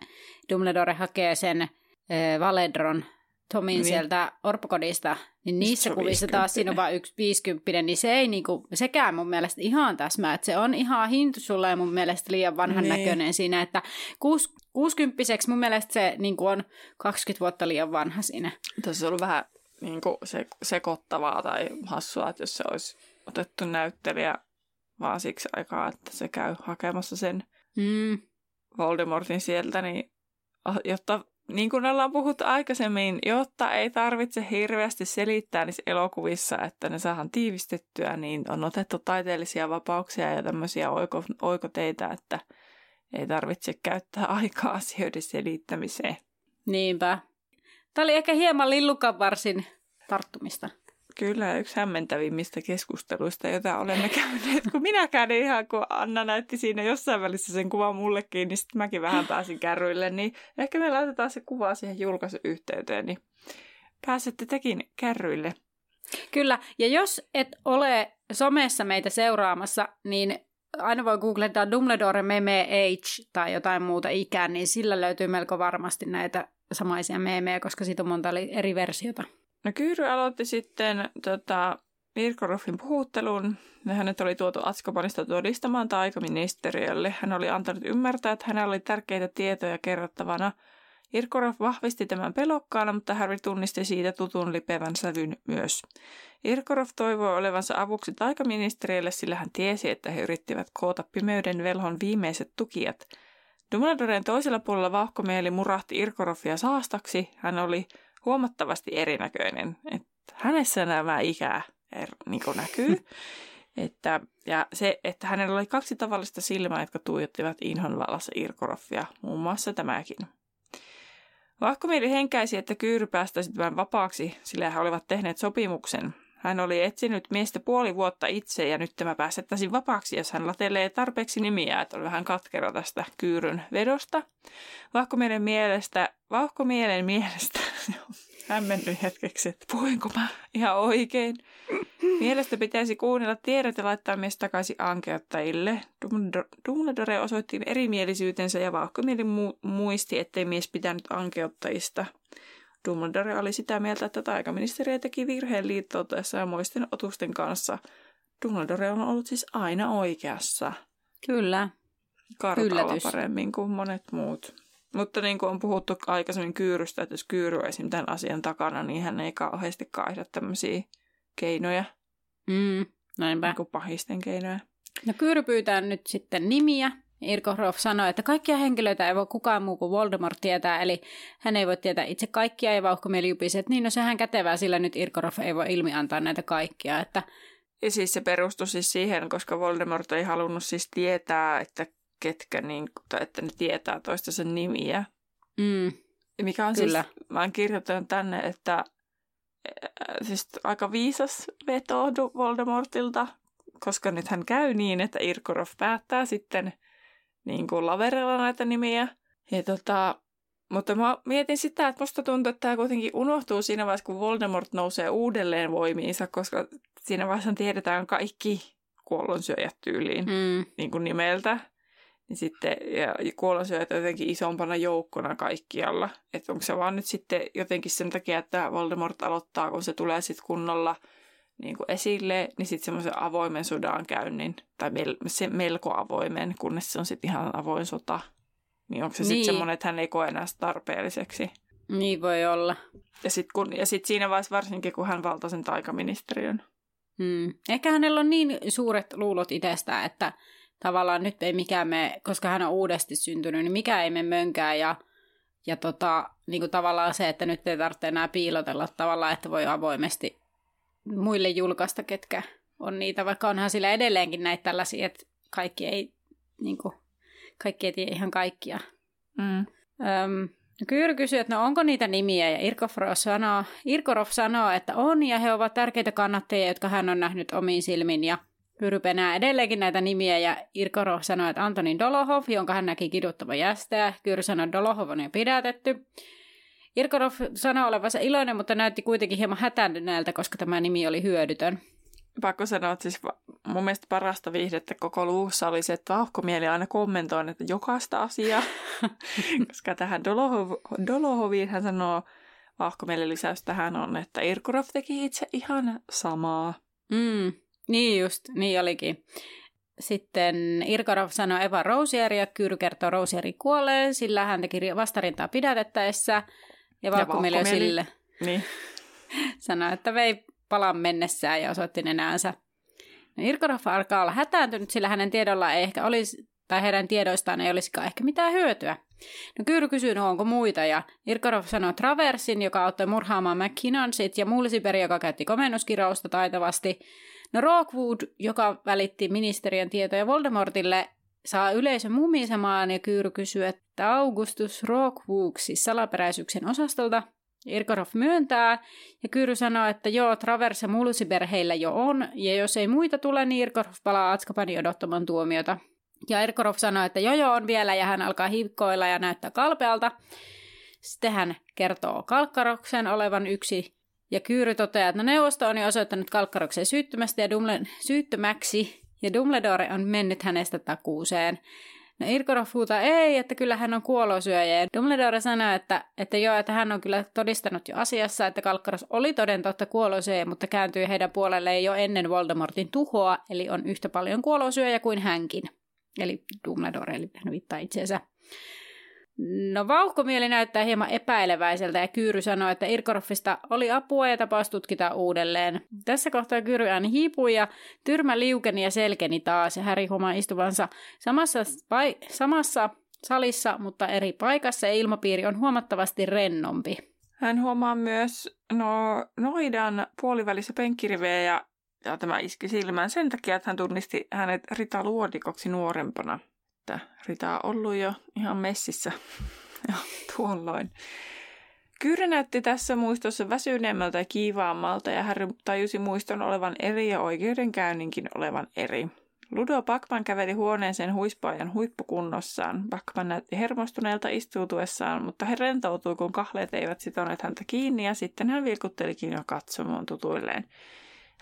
Dumbledore hakee sen Valedron Tomin Niin. sieltä orpokodista, niin niissä se kuvissa taas siinä on vain yksi viisikymppinen, niin se ei niinku, sekään mun mielestä ihan täsmää, että se on ihan hintusulla ja mun mielestä liian vanhan Niin. näköinen siinä, että kuus, kuusikymppiseksi mun mielestä se niinku on 20 vuotta liian vanha siinä. Tässä on ollut vähän niin kuin se, sekoittavaa tai hassua, että jos se olisi otettu näyttelijä vaan siksi aikaa, että se käy hakemassa sen Mm. Voldemortin sieltä, niin jotta niin kuin ollaan puhuttu aikaisemmin, jotta ei tarvitse hirveästi selittää niissä elokuvissa, että ne saadaan tiivistettyä, niin on otettu taiteellisia vapauksia ja tämmöisiä oiko, oikoteitä, että ei tarvitse käyttää aikaa asioiden selittämiseen. Niinpä. Tämä oli ehkä hieman lillukan varsin tarttumista. Kyllä, yksi hämmentävimmistä keskusteluista, joita olemme käyneet, kun minäkään ihan, kun Anna näytti siinä jossain välissä sen kuvan mullekin, niin sitten mäkin vähän pääsin kärryille, niin ehkä me laitetaan se kuva siihen julkaisuyhteyteen, niin pääsette tekin kärryille. Kyllä, ja jos et ole somessa meitä seuraamassa, niin aina voi googleta Dumbledore meme age tai jotain muuta ikään, niin sillä löytyy melko varmasti näitä samaisia meemejä, koska siitä on monta eri versiota. No Kyyry aloitti sitten tota, Mirkorovin puhuttelun. Hänet oli tuotu Atskopanista todistamaan taikaministeriölle. Hän oli antanut ymmärtää, että hänellä oli tärkeitä tietoja kerrottavana. Irkorov vahvisti tämän pelokkaana, mutta Harry tunnisti siitä tutun lipevän sävyn myös. Irkorov toivoi olevansa avuksi taikaministeriölle, sillä hän tiesi, että he yrittivät koota pimeyden velhon viimeiset tukijat. Dumbledoren toisella puolella vauhkomieli murahti Irkorovia saastaksi. Hän oli huomattavasti erinäköinen. Että hänessä nämä ikää er, niin näkyy. että, ja se, että hänellä oli kaksi tavallista silmää, jotka tuijottivat inhon vallassa Irkoroffia, muun muassa tämäkin. Vahkomieli henkäisi, että Kyyry päästäisi tämän vapaaksi, sillä he olivat tehneet sopimuksen. Hän oli etsinyt miestä puoli vuotta itse ja nyt tämä päästettäisiin vapaaksi, jos hän latelee tarpeeksi nimiä, että on vähän katkero tästä Kyyryn vedosta. Vahkomielen mielestä, vahkomielen mielestä, hämmennyt hetkeksi, että puhuinko mä ihan oikein. Mielestä pitäisi kuunnella tiedot ja laittaa mies takaisin ankeuttajille. Dumbledore osoitti erimielisyytensä ja vauhkomieli mu- muisti, ettei mies pitänyt ankeuttajista. Dumbledore oli sitä mieltä, että taikaministeriö teki virheen liittoutuessa muisten otusten kanssa. Dumbledore on ollut siis aina oikeassa. Kyllä. Kartalla paremmin kuin monet muut. Mutta niin kuin on puhuttu aikaisemmin Kyyrystä, että jos Kyyry on esim. tämän asian takana, niin hän ei kauheasti kaihda tämmöisiä keinoja. Mm, näinpä. Niin kuin pahisten keinoja. No Kyyry pyytää nyt sitten nimiä. Irko Roff sanoi, että kaikkia henkilöitä ei voi kukaan muu kuin Voldemort tietää, eli hän ei voi tietää itse kaikkia, ja vauhkomieli jupisi, että niin, no sehän kätevää, sillä nyt Irko Roff ei voi ilmi antaa näitä kaikkia, että ja siis se perustui siis siihen, koska Voldemort ei halunnut siis tietää, että ketkä, niin, tai että ne tietää toistensa nimiä. Mm. Mikä on Kyllä. siis, mä oon kirjoittanut tänne, että siis aika viisas veto Voldemortilta, koska nyt hän käy niin, että Irkorov päättää sitten niin kuin laverella näitä nimiä. Ja tota, mutta mä mietin sitä, että musta tuntuu, että tämä kuitenkin unohtuu siinä vaiheessa, kun Voldemort nousee uudelleen voimiinsa, koska siinä vaiheessa tiedetään kaikki kuollonsyöjät tyyliin mm. niin kuin nimeltä. Niin sitten, ja on jotenkin isompana joukkona kaikkialla. Että onko se vaan nyt sitten jotenkin sen takia, että Voldemort aloittaa, kun se tulee sitten kunnolla niin kuin esille, niin sitten semmoisen avoimen sodan käynnin, tai mel- se melko avoimen, kunnes se on sitten ihan avoin sota. Niin onko se niin. sitten semmoinen, että hän ei koe enää tarpeelliseksi? Niin voi olla. Ja sitten sit siinä vaiheessa varsinkin, kun hän valtaa sen taikaministeriön. Hmm. Ehkä hänellä on niin suuret luulot itsestään, että tavallaan nyt ei mikään me, koska hän on uudesti syntynyt, niin mikä ei me mönkää ja, ja tota, niin kuin tavallaan se, että nyt ei tarvitse enää piilotella tavallaan, että voi avoimesti muille julkaista, ketkä on niitä, vaikka onhan sillä edelleenkin näitä tällaisia, että kaikki ei, niin kuin, kaikki ei tiedä ihan kaikkia. Mm. Öm, Kyyry kysyy, että no onko niitä nimiä, ja Irkorov sanoo, Irkorov sanoo, että on, ja he ovat tärkeitä kannattajia, jotka hän on nähnyt omiin silmin, ja Kyyry penää edelleenkin näitä nimiä, ja Irkorov sanoo, että Antonin Dolohov, jonka hän näki kiduttava jästeä, Kyyry sanoo, että Dolohov on jo pidätetty. Irkorov sanoi olevansa iloinen, mutta näytti kuitenkin hieman hätääntyneeltä, koska tämä nimi oli hyödytön. Pakko sanoa, että siis mun mielestä parasta viihdettä koko luussa oli se, että vauhkomieli aina kommentoi että jokaista asiaa. koska tähän Dolohov, Dolohoviin hän sanoo, vauhkomielen lisäys tähän on, että Irkorov teki itse ihan samaa. Mm, niin just, niin olikin. Sitten Irkorov sanoi Eva Rosieri ja Kyyry kertoo Rosieri kuolee, sillä hän teki vastarintaa pidätettäessä. Ja Valkkomieli sille niin. sanoi, että vei palan mennessään ja osoitti nenäänsä. No Irkorov alkaa olla hätääntynyt, sillä hänen tiedolla ei ehkä olisi, tai heidän tiedoistaan ei olisikaan ehkä mitään hyötyä. No Kyyry kysyy, no onko muita, ja Irkarov sanoi Traversin, joka auttoi murhaamaan McKinnonsit, ja Mulsiperi, joka käytti komennuskirausta taitavasti. No Rockwood, joka välitti ministeriön tietoja Voldemortille, saa yleisön mumisemaan, ja Kyyry kysyy, että Augustus Rockwood, siis salaperäisyksen osastolta, Irkarov myöntää, ja Kyyry sanoo, että joo, Travers ja Mulsiber heillä jo on, ja jos ei muita tule, niin Irkarov palaa Atskapanin odottamaan tuomiota. Ja Irkarov sanoo, että joo joo on vielä, ja hän alkaa hivkoilla ja näyttää kalpealta. Sitten hän kertoo Kalkkaroksen olevan yksi, ja Kyyry toteaa, että no neuvosto on jo osoittanut Kalkkaroksen syyttömästi ja Dumle, syyttömäksi, ja Dumbledore on mennyt hänestä takuuseen. No Irkorov huutaa ei, että kyllä hän on kuolosyöjä. Ja Dumbledore sanoo, että, että joo, että hän on kyllä todistanut jo asiassa, että Kalkkaros oli toden totta kuolosyöjä, mutta kääntyi heidän puolelleen jo ennen Voldemortin tuhoa, eli on yhtä paljon kuolosyöjä kuin hänkin. Eli Dumbledore, eli hän viittaa itseensä. No vauhkomieli näyttää hieman epäileväiseltä ja Kyyry sanoi, että Irkoroffista oli apua ja tapaus tutkitaan uudelleen. Tässä kohtaa Kyyry ääni hiipui ja tyrmä liukeni ja selkeni taas ja Häri huomaa istuvansa samassa, pai- samassa salissa, mutta eri paikassa ja ilmapiiri on huomattavasti rennompi. Hän huomaa myös no, noidan puolivälissä penkkirivejä ja, ja tämä iski silmään sen takia, että hän tunnisti hänet Rita Luodikoksi nuorempana että Rita on ollut jo ihan messissä ja tuolloin. Kyyri näytti tässä muistossa väsyneemmältä ja kiivaammalta ja Harry tajusi muiston olevan eri ja oikeudenkäynninkin olevan eri. Ludo Pakman käveli huoneeseen huispaajan huippukunnossaan. Pakman näytti hermostuneelta istuutuessaan, mutta he rentoutui, kun kahleet eivät sitoneet häntä kiinni ja sitten hän vilkuttelikin jo katsomoon tutuilleen.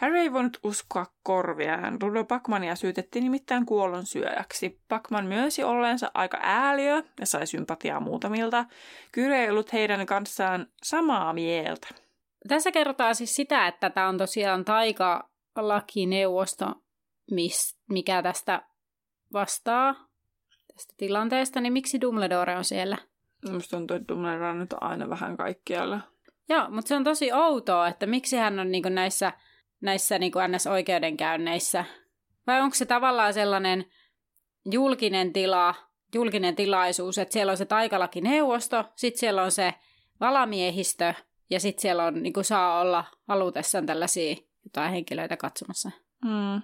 Harry ei voinut uskoa korviaan. Rudo Pakmania syytettiin nimittäin kuollonsyöjäksi. Pakman myönsi olleensa aika ääliö ja sai sympatiaa muutamilta. Kyllä ei ollut heidän kanssaan samaa mieltä. Tässä kerrotaan siis sitä, että tämä on tosiaan taikalakineuvosto, mikä tästä vastaa tästä tilanteesta, niin miksi Dumbledore on siellä? Minusta tuntuu, että Dumbledore on nyt aina vähän kaikkialla. Joo, mutta se on tosi outoa, että miksi hän on niin näissä – näissä niin kuin NS-oikeudenkäynneissä? Vai onko se tavallaan sellainen julkinen tila, julkinen tilaisuus, että siellä on se taikalakineuvosto, sitten siellä on se valamiehistö ja sitten siellä on, niin kuin saa olla halutessaan tällaisia jotain henkilöitä katsomassa. Mm.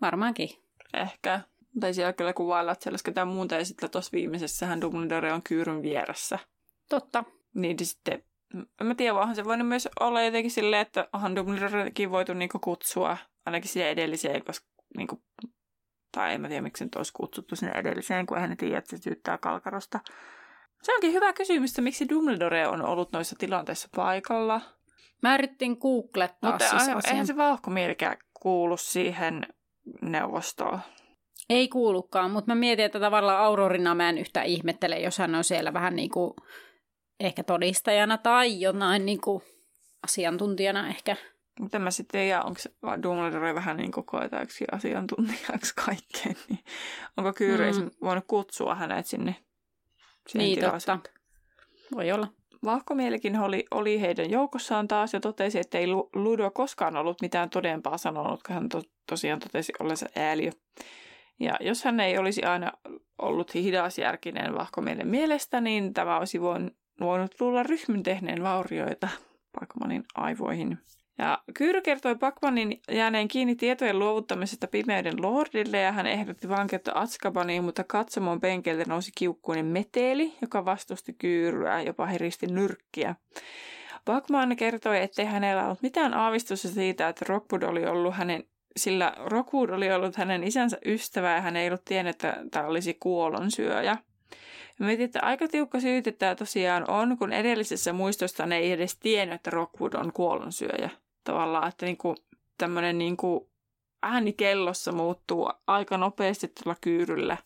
Varmaankin. Ehkä. Tai siellä kyllä kuvailla, että siellä olisi ketään muuta. Ja sitten tuossa viimeisessähän Dumbledore on kyyryn vieressä. Totta. Niin sitten en mä tiedä, onhan se voinut myös olla jotenkin silleen, että onhan Dumbledorekin voitu niinku kutsua ainakin siihen edelliseen, koska niinku, tai en mä tiedä, miksi nyt olisi kutsuttu sinne edelliseen, kun eihän ne tiedä, että se syyttää Kalkarosta. Se onkin hyvä kysymys, että miksi Dumbledore on ollut noissa tilanteissa paikalla. Mä yritin googlettaa Mutta siis asian. eihän se vauhkomielikään kuulu siihen neuvostoon. Ei kuulukaan, mutta mä mietin, että tavallaan Aurorina mä en yhtä ihmettele, jos hän on siellä vähän niin kuin ehkä todistajana tai jonain niin kuin asiantuntijana ehkä. Mutta mä sitten tiedä, onko Dumbledore vähän niin kuin koetaksi asiantuntijaksi kaikkeen, niin onko Kyyri mm. voinut kutsua hänet sinne Niin, totta. Voi olla. Vahkomielikin oli, oli heidän joukossaan taas ja totesi, että ei Ludo koskaan ollut mitään todempaa sanonut, kun hän to, tosiaan totesi ollensa ääliö. Ja jos hän ei olisi aina ollut hidasjärkinen vahkomielen mielestä, niin tämä olisi voinut voinut luulla ryhmyn tehneen vaurioita Pakmanin aivoihin. Ja Kyyry kertoi Pakmanin jääneen kiinni tietojen luovuttamisesta pimeyden lordille ja hän ehdotti vankeutta Atskabaniin, mutta katsomon penkeltä nousi kiukkuinen meteli, joka vastusti Kyyryä, jopa heristi nyrkkiä. Pakman kertoi, ettei hänellä ollut mitään aavistusta siitä, että Rockwood oli ollut hänen sillä Rockwood oli ollut hänen isänsä ystävä ja hän ei ollut tiennyt, että tämä olisi kuolonsyöjä. Mietin, että aika tiukka syyte tämä tosiaan on, kun edellisessä muistosta ne ei edes tiennyt, että Rockwood on kuollonsyöjä. Tavallaan, että niinku, tämmöinen niinku ääni kellossa muuttuu aika nopeasti tuolla kyyryllä.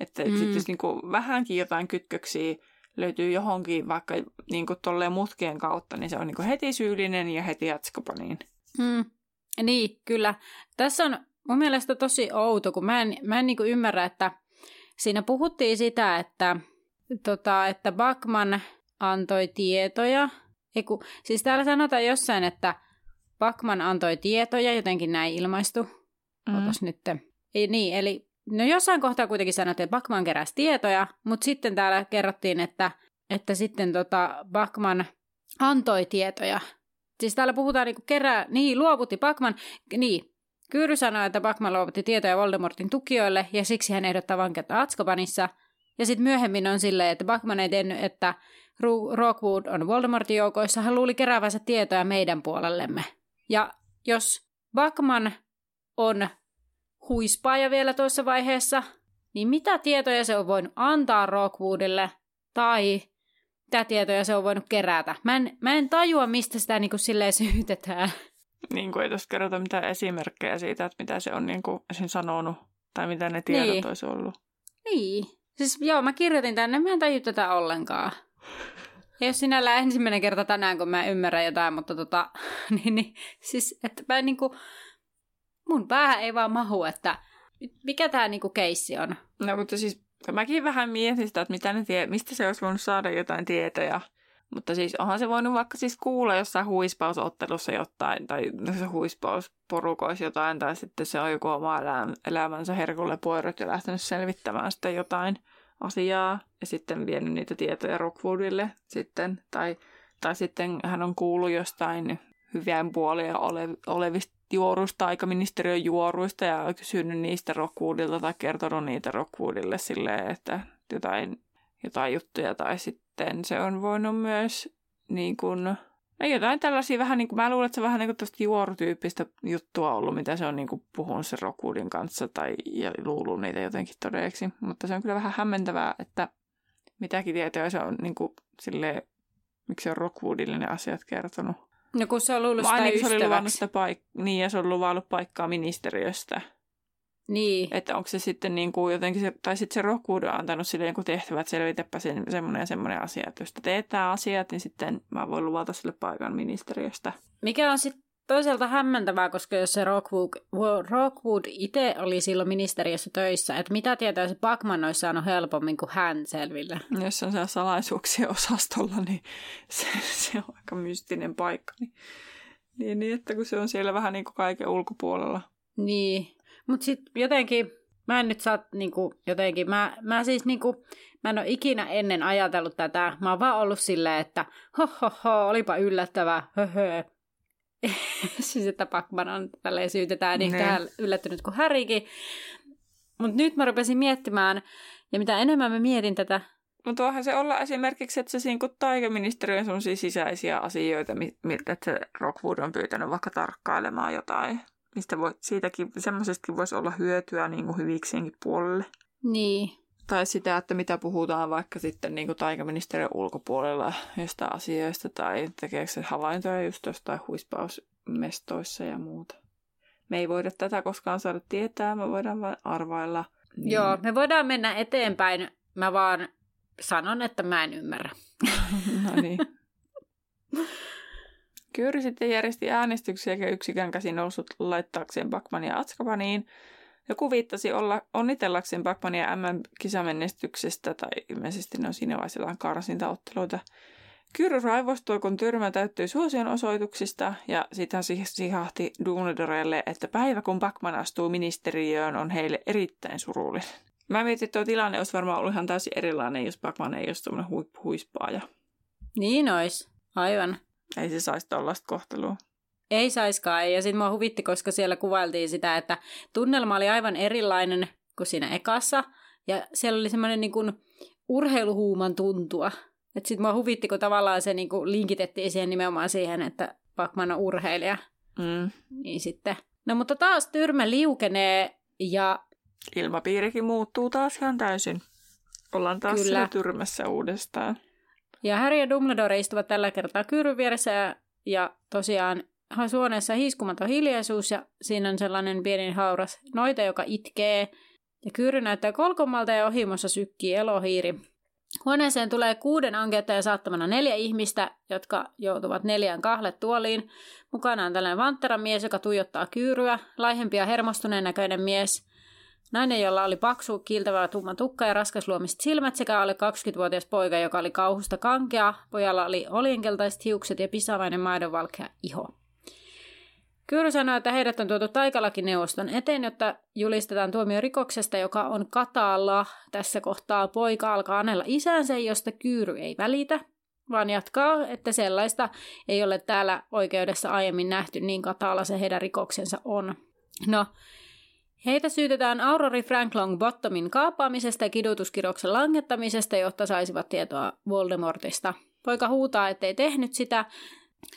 Että mm. sitten jos niinku vähänkin jotain kytköksiä löytyy johonkin vaikka niinku tolleen mutkien kautta, niin se on niinku heti syyllinen ja heti jatskopaniin. Mm. Niin, kyllä. Tässä on mun mielestä tosi outo, kun mä en, mä en niinku ymmärrä, että siinä puhuttiin sitä, että tota, että Bakman antoi tietoja. Eiku, siis täällä sanotaan jossain, että Bakman antoi tietoja, jotenkin näin ilmaistu. Mm. Otas nyt. Ei, niin, eli no jossain kohtaa kuitenkin sanottiin, että Bachman keräsi tietoja, mutta sitten täällä kerrottiin, että, että sitten tota Bachman antoi tietoja. Siis täällä puhutaan niin kerää, niin luovutti Bachman, niin, Kyyry sanoi, että Bachman luovutti tietoja Voldemortin tukijoille ja siksi hän ehdottaa vankeutta Atskobanissa. Ja sitten myöhemmin on silleen, että Bachman ei tiennyt, että Rockwood on Voldemortin joukoissa. Hän luuli keräävänsä tietoja meidän puolellemme. Ja jos Bachman on huispaaja vielä tuossa vaiheessa, niin mitä tietoja se on voinut antaa Rockwoodille tai mitä tietoja se on voinut kerätä. Mä en, mä en tajua, mistä sitä niin kuin silleen syytetään. Niin kuin ei tuossa kerrota mitään esimerkkejä siitä, että mitä se on niin kuin sanonut tai mitä ne tiedot niin. olisi ollut. Niin. Siis joo, mä kirjoitin tänne, mä en taju tätä ollenkaan. Ei ole sinällä ensimmäinen kerta tänään, kun mä ymmärrän jotain, mutta tota, niin, niin siis, että mä niinku, mun päähän ei vaan mahu, että mikä tämä niinku keissi on. No mutta siis mäkin vähän mietin sitä, että mitä ne tie- mistä se olisi voinut saada jotain tietoja. Mutta siis onhan se voinut vaikka siis kuulla jossain huispausottelussa jotain, tai se huispausporukoissa jotain, tai sitten se on joku oma elämänsä herkulle poirot ja lähtenyt selvittämään sitä jotain asiaa, ja sitten vienyt niitä tietoja Rockwoodille sitten, tai, tai sitten hän on kuullut jostain hyvien puolia ole, olevista juoruista, aikaministeriön juoruista ja kysynyt niistä Rockwoodilta tai kertonut niitä Rockwoodille silleen, että jotain, jotain juttuja tai sitten se on voinut myös niin kuin, no jotain tällaisia vähän niin kuin, mä luulen, että se vähän niin kuin juorutyyppistä juttua ollut, mitä se on niin kuin puhunut sen Rockwoodin kanssa tai ja luullut niitä jotenkin todeksi. Mutta se on kyllä vähän hämmentävää, että mitäkin tietoja se on niin kuin, silleen, miksi se on Rockwoodille ne asiat kertonut. No kun se on luullut sitä Ainakin se oli luvannut sitä paik- niin, ja se on luvannut paikkaa ministeriöstä. Niin. Että onko se sitten niin kuin jotenkin, se, tai sitten se Rockwood on antanut sille joku tehtävä, että selvitäpä sen, semmoinen ja semmoinen asia. Että jos teet tämä asiat, niin sitten mä voin luvata sille paikan ministeriöstä. Mikä on sitten toisaalta hämmentävää, koska jos se Rockwood, Rockwood itse oli silloin ministeriössä töissä, että mitä tietää se Bachman olisi saanut helpommin kuin hän selville. Jos on siellä salaisuuksien osastolla, niin se, se on aika mystinen paikka. Niin, niin, niin, että kun se on siellä vähän niin kuin kaiken ulkopuolella. Niin, mutta sitten jotenkin, mä en nyt saa niinku, jotenkin, mä, mä siis niinku, mä en ole ikinä ennen ajatellut tätä. Mä oon vaan ollut silleen, että ho, ho, ho olipa yllättävää, höhö. siis että Pacman on tälleen syytetään niin tähän yllättynyt kuin Härikin. Mutta nyt mä rupesin miettimään, ja mitä enemmän mä mietin tätä... Mutta voihan se olla esimerkiksi, että se siinä taikaministeriön on sisäisiä asioita, mitä se Rockwood on pyytänyt vaikka tarkkailemaan jotain. Mistä voi, siitäkin, semmoisestakin voisi olla hyötyä niin kuin hyviksienkin puolelle. Niin. Tai sitä, että mitä puhutaan vaikka sitten niin kuin taikaministeriön ulkopuolella jostain asioista tai tekeekö se havaintoja just jostain huispausmestoissa ja muuta. Me ei voida tätä koskaan saada tietää, me voidaan vain arvailla. Niin. Joo, me voidaan mennä eteenpäin. Mä vaan sanon, että mä en ymmärrä. no niin. Kyyri sitten järjesti äänestyksiä eikä yksikään käsi noussut laittaakseen Bakmania Atskabaniin, joku viittasi olla onnitellakseen Backmania MM-kisamenestyksestä, tai ilmeisesti ne on siinä vaiheessa karsintaotteluita. Kyry raivostui, kun tyrmä täyttyi suosion osoituksista, ja sitten sihahti Dumbledorelle, että päivä kun Backman astuu ministeriöön on heille erittäin surullinen. Mä mietin, että tuo tilanne olisi varmaan ollut ihan täysin erilainen, jos Backman ei olisi tuommoinen huippuhuispaaja. Niin olisi, aivan. Ei se saisi tuollaista kohtelua. Ei saiskaan. Ja sitten mua huvitti, koska siellä kuvailtiin sitä, että tunnelma oli aivan erilainen kuin siinä ekassa. Ja siellä oli semmoinen niin kuin urheiluhuuman tuntua. Että sitten mua huvitti, kun tavallaan se niin kuin linkitettiin siihen nimenomaan siihen, että Pacman on urheilija. Mm. Niin sitten. No mutta taas tyrmä liukenee ja... Ilmapiirikin muuttuu taas ihan täysin. Ollaan taas Kyllä. tyrmässä uudestaan. Ja Harry ja Dumbledore istuvat tällä kertaa kyyryn vieressä ja, ja tosiaan suoneessa hiiskumaton hiljaisuus ja siinä on sellainen pieni hauras noita, joka itkee. Ja Kyyry näyttää kolkomalta ja ohimossa sykkii elohiiri. Huoneeseen tulee kuuden ankeuttajan saattamana neljä ihmistä, jotka joutuvat neljään kahlet tuoliin. Mukana on tällainen vanttera mies, joka tuijottaa kyyryä, laihempi ja hermostuneen näköinen mies, nainen, jolla oli paksu, kiiltävä tumma tukka ja raskasluomiset silmät sekä alle 20-vuotias poika, joka oli kauhusta kankea. Pojalla oli olienkeltaiset hiukset ja pisavainen maidonvalkea iho. Kyyry sanoo, että heidät on tuotu taikalakineuvoston eteen, jotta julistetaan tuomio rikoksesta, joka on katalla. Tässä kohtaa poika alkaa anella isänsä, josta Kyyry ei välitä, vaan jatkaa, että sellaista ei ole täällä oikeudessa aiemmin nähty, niin katala se heidän rikoksensa on. No, Heitä syytetään Aurori Frank Longbottomin kaappaamisesta ja kidutuskiroksen langettamisesta, jotta saisivat tietoa Voldemortista. Poika huutaa, ettei tehnyt sitä.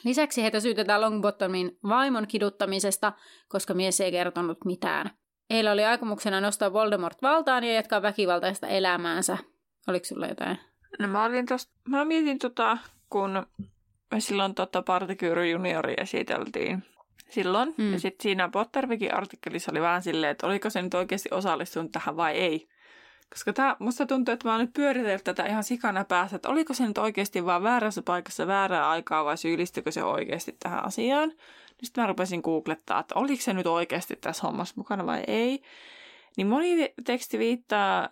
Lisäksi heitä syytetään Longbottomin vaimon kiduttamisesta, koska mies ei kertonut mitään. Heillä oli aikomuksena nostaa Voldemort valtaan ja jatkaa väkivaltaista elämäänsä. Oliko sulla jotain? No mä, olin tosta, mä mietin tota, kun me silloin tota Partikyyry juniori esiteltiin silloin. Mm. Ja sitten siinä Pottervikin artikkelissa oli vähän silleen, että oliko se nyt oikeasti osallistunut tähän vai ei. Koska tää, musta tuntuu, että mä oon nyt pyöritellyt tätä ihan sikana päässä, että oliko se nyt oikeasti vaan väärässä paikassa väärää aikaa vai syyllistikö se oikeasti tähän asiaan. Sitten mä rupesin googlettaa, että oliko se nyt oikeasti tässä hommassa mukana vai ei. Niin moni teksti viittaa,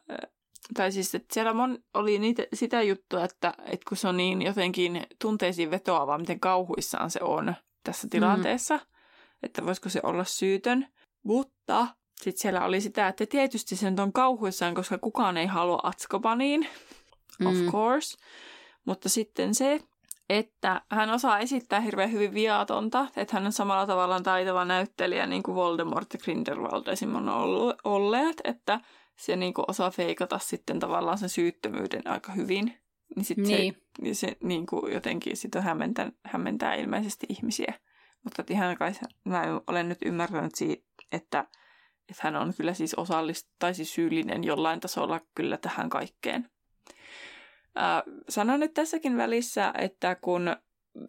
tai siis, että siellä mon, oli niitä, sitä juttua, että, että kun se on niin jotenkin tunteisiin vetoavaa, miten kauhuissaan se on tässä tilanteessa, mm että voisiko se olla syytön. Mutta sitten siellä oli sitä, että tietysti se nyt on kauhuissaan, koska kukaan ei halua Atskobaniin, of mm. course. Mutta sitten se, että hän osaa esittää hirveän hyvin viatonta, että hän on samalla tavalla taitava näyttelijä niin kuin Voldemort ja Grindelwald esimerkiksi on olleet, että se niin kuin osaa feikata sitten tavallaan sen syyttömyyden aika hyvin. Niin, sit niin. se, se niin kuin jotenkin sitä hämmentää, hämmentää ilmeisesti ihmisiä. Mutta ihan kai mä olen nyt ymmärtänyt siitä, että, että hän on kyllä siis osallist, tai siis syyllinen jollain tasolla kyllä tähän kaikkeen. Äh, sanon nyt tässäkin välissä, että kun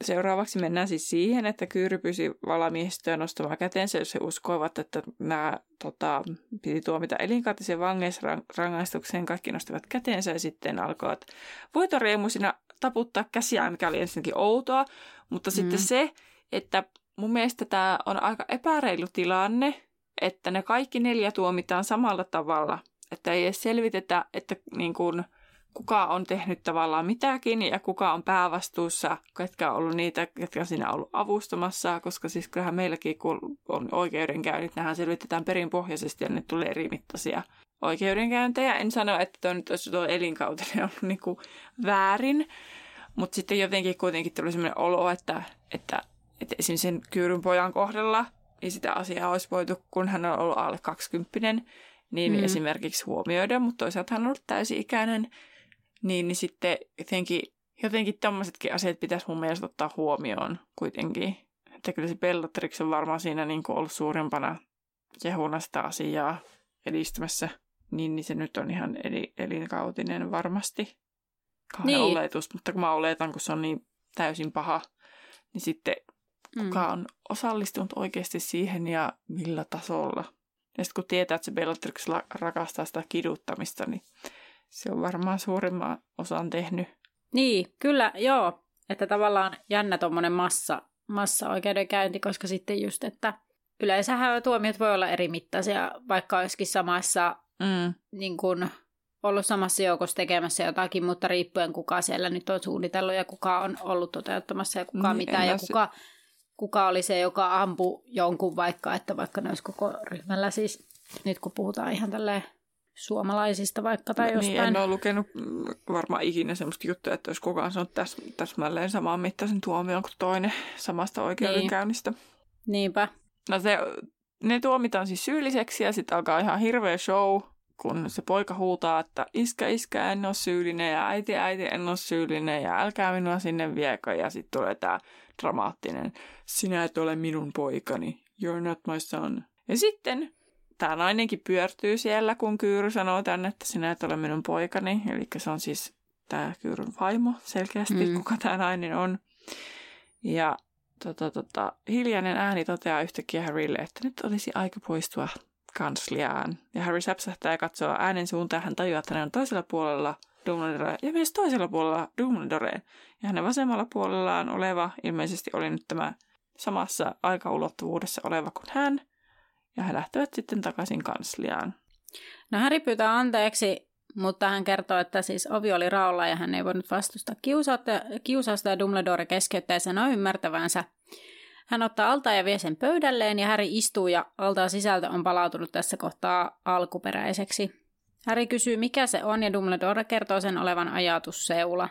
seuraavaksi mennään siis siihen, että Kyyry pyysi valamiehistöä nostamaan käteensä, jos he uskoivat, että nämä tota, piti tuomita elinkautisen vangeisrangaistukseen. Kaikki nostivat käteensä ja sitten alkoivat voitoriemuisina taputtaa käsiään, mikä oli ensinnäkin outoa. Mutta mm. sitten se, että mun mielestä tämä on aika epäreilu tilanne, että ne kaikki neljä tuomitaan samalla tavalla. Että ei edes selvitetä, että niin kuin, kuka on tehnyt tavallaan mitäkin ja kuka on päävastuussa, ketkä on ollut niitä, ketkä siinä on ollut avustamassa, koska siis kyllähän meilläkin, kun on oikeudenkäynnit, nehän selvitetään perinpohjaisesti ja ne tulee eri mittaisia oikeudenkäyntejä. En sano, että tuo nyt olisi tuo elinkautinen ollut niin väärin, mutta sitten jotenkin kuitenkin tuli sellainen olo, että, että että esimerkiksi sen kyyryn pojan kohdalla, niin sitä asiaa olisi voitu, kun hän on ollut alle 20 niin mm. esimerkiksi huomioida, mutta toisaalta hän on ollut täysi-ikäinen, niin, niin sitten jotenkin, jotenkin tämmöisetkin asiat pitäisi mun mielestä ottaa huomioon kuitenkin. Että kyllä se Bellatrix on varmaan siinä niin kuin ollut suurempana kehuna sitä asiaa edistämässä, niin, niin se nyt on ihan eli, elinkautinen varmasti. Kahden niin. oletus, mutta kun mä oletan, kun se on niin täysin paha, niin sitten kuka mm. on osallistunut oikeasti siihen ja millä tasolla. Ja sitten kun tietää, että se Bellatrix rakastaa sitä kiduttamista, niin se on varmaan suurimman osan tehnyt. Niin, kyllä, joo. Että tavallaan jännä tuommoinen massa, massa-oikeudenkäynti, koska sitten just, että yleensähän tuomiot voi olla eri mittaisia, vaikka olisikin samassa mm. niin kun, ollut samassa joukossa tekemässä jotakin, mutta riippuen kuka siellä nyt on suunnitellut ja kuka on ollut toteuttamassa ja kuka niin, mitä ja kuka kuka oli se, joka ampui jonkun vaikka, että vaikka ne olisi koko ryhmällä siis, nyt kun puhutaan ihan tälleen suomalaisista vaikka tai jostain. Niin, en ole lukenut varmaan ikinä semmoista juttua, että olisi kukaan sanonut täs, täsmälleen samaan mittaisen tuomion kuin toinen samasta oikeudenkäynnistä. Niin. Niinpä. No se, ne tuomitaan siis syylliseksi ja sitten alkaa ihan hirveä show, kun se poika huutaa, että iskä, iskä, en ole syyllinen ja äiti, äiti, en ole syyllinen ja älkää minua sinne viekö. Ja sitten tulee tämä dramaattinen, sinä et ole minun poikani, you're not my son. Ja sitten tämä nainenkin pyörtyy siellä, kun Kyyry sanoo tänne, että sinä et ole minun poikani. Eli se on siis tämä Kyyryn vaimo selkeästi, mm. kuka tämä nainen on. Ja tota, tota, hiljainen ääni toteaa yhtäkkiä Harrylle, että nyt olisi aika poistua kansliaan. Ja Harry säpsähtää ja katsoo äänen suuntaan. Hän tajuaa, että hän on toisella puolella Dumbledore ja myös toisella puolella Dumbledore. Ja hänen vasemmalla puolellaan oleva ilmeisesti oli nyt tämä samassa aikaulottuvuudessa oleva kuin hän. Ja he lähtevät sitten takaisin kansliaan. No Harry pyytää anteeksi, mutta hän kertoo, että siis ovi oli raolla ja hän ei voinut vastustaa kiusausta, ja Dumbledore keskeyttää ja sanoi ymmärtävänsä. Hän ottaa altaa ja vie sen pöydälleen ja Häri istuu ja altaan sisältö on palautunut tässä kohtaa alkuperäiseksi. Häri kysyy, mikä se on ja Dumbledore kertoo sen olevan ajatusseula.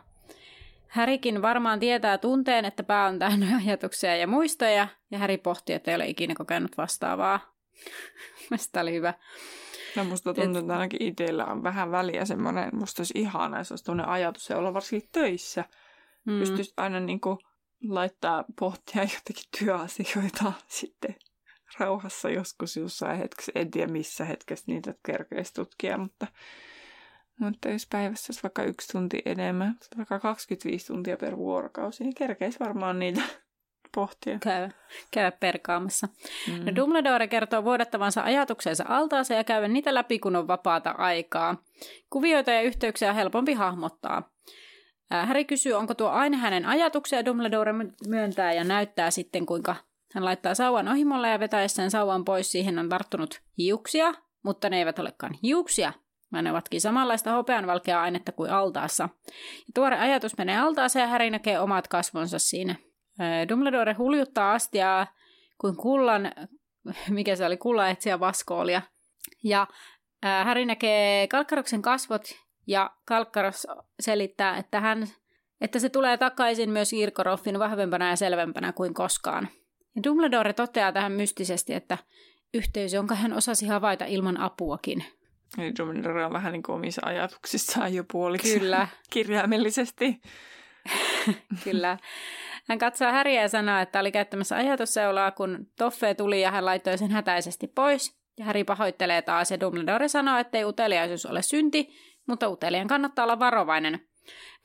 Härikin varmaan tietää tunteen, että pää on täynnä ajatuksia ja muistoja, ja Häri pohtii, että ei ole ikinä kokenut vastaavaa. Mielestäni oli hyvä. No musta tuntuu, että ainakin itsellä on vähän väliä semmoinen, musta olisi ihana, jos olisi tuonne ajatus ja olla varsinkin töissä. Mm. Pystyisi aina niin kuin laittaa pohtia jotakin työasioita sitten rauhassa joskus jossain hetkessä. En tiedä missä hetkessä niitä kerkeisi tutkia, mutta, mutta jos päivässä olisi vaikka yksi tunti enemmän, vaikka 25 tuntia per vuorokausi, niin kerkeisi varmaan niitä pohtia. Käy, käy perkaamassa. Mm. No Dumbledore kertoo vuodattavansa ajatuksensa altaaseen ja käydä niitä läpi, kun on vapaata aikaa. Kuvioita ja yhteyksiä on helpompi hahmottaa. Harry kysyy, onko tuo aina hänen ajatuksia, Dumbledore myöntää ja näyttää sitten, kuinka hän laittaa sauvan ohimolle ja vetäessään sauvan pois siihen on tarttunut hiuksia, mutta ne eivät olekaan hiuksia, vaan ne ovatkin samanlaista hopeanvalkeaa ainetta kuin altaassa. Ja tuore ajatus menee altaaseen ja Harry näkee omat kasvonsa siinä. Dumbledore huljuttaa astiaa kuin kullan, mikä se oli, kullan etsiä vaskoolia. Ja Harry näkee Kalkkaroksen kasvot ja Kalkkaros selittää, että, hän, että se tulee takaisin myös Irkoroffin vahvempana ja selvempänä kuin koskaan. Ja Dumbledore toteaa tähän mystisesti, että yhteys, jonka hän osasi havaita ilman apuakin. Eli Dumbledore on vähän niin kuin omissa ajatuksissaan jo puoliksi Kyllä. kirjaimellisesti. Kyllä. Hän katsoo Häriä ja sanoo, että oli käyttämässä ajatusseulaa, kun Toffe tuli ja hän laittoi sen hätäisesti pois. Ja Häri pahoittelee taas ja Dumbledore sanoo, että ei uteliaisuus ole synti, mutta utelijan kannattaa olla varovainen.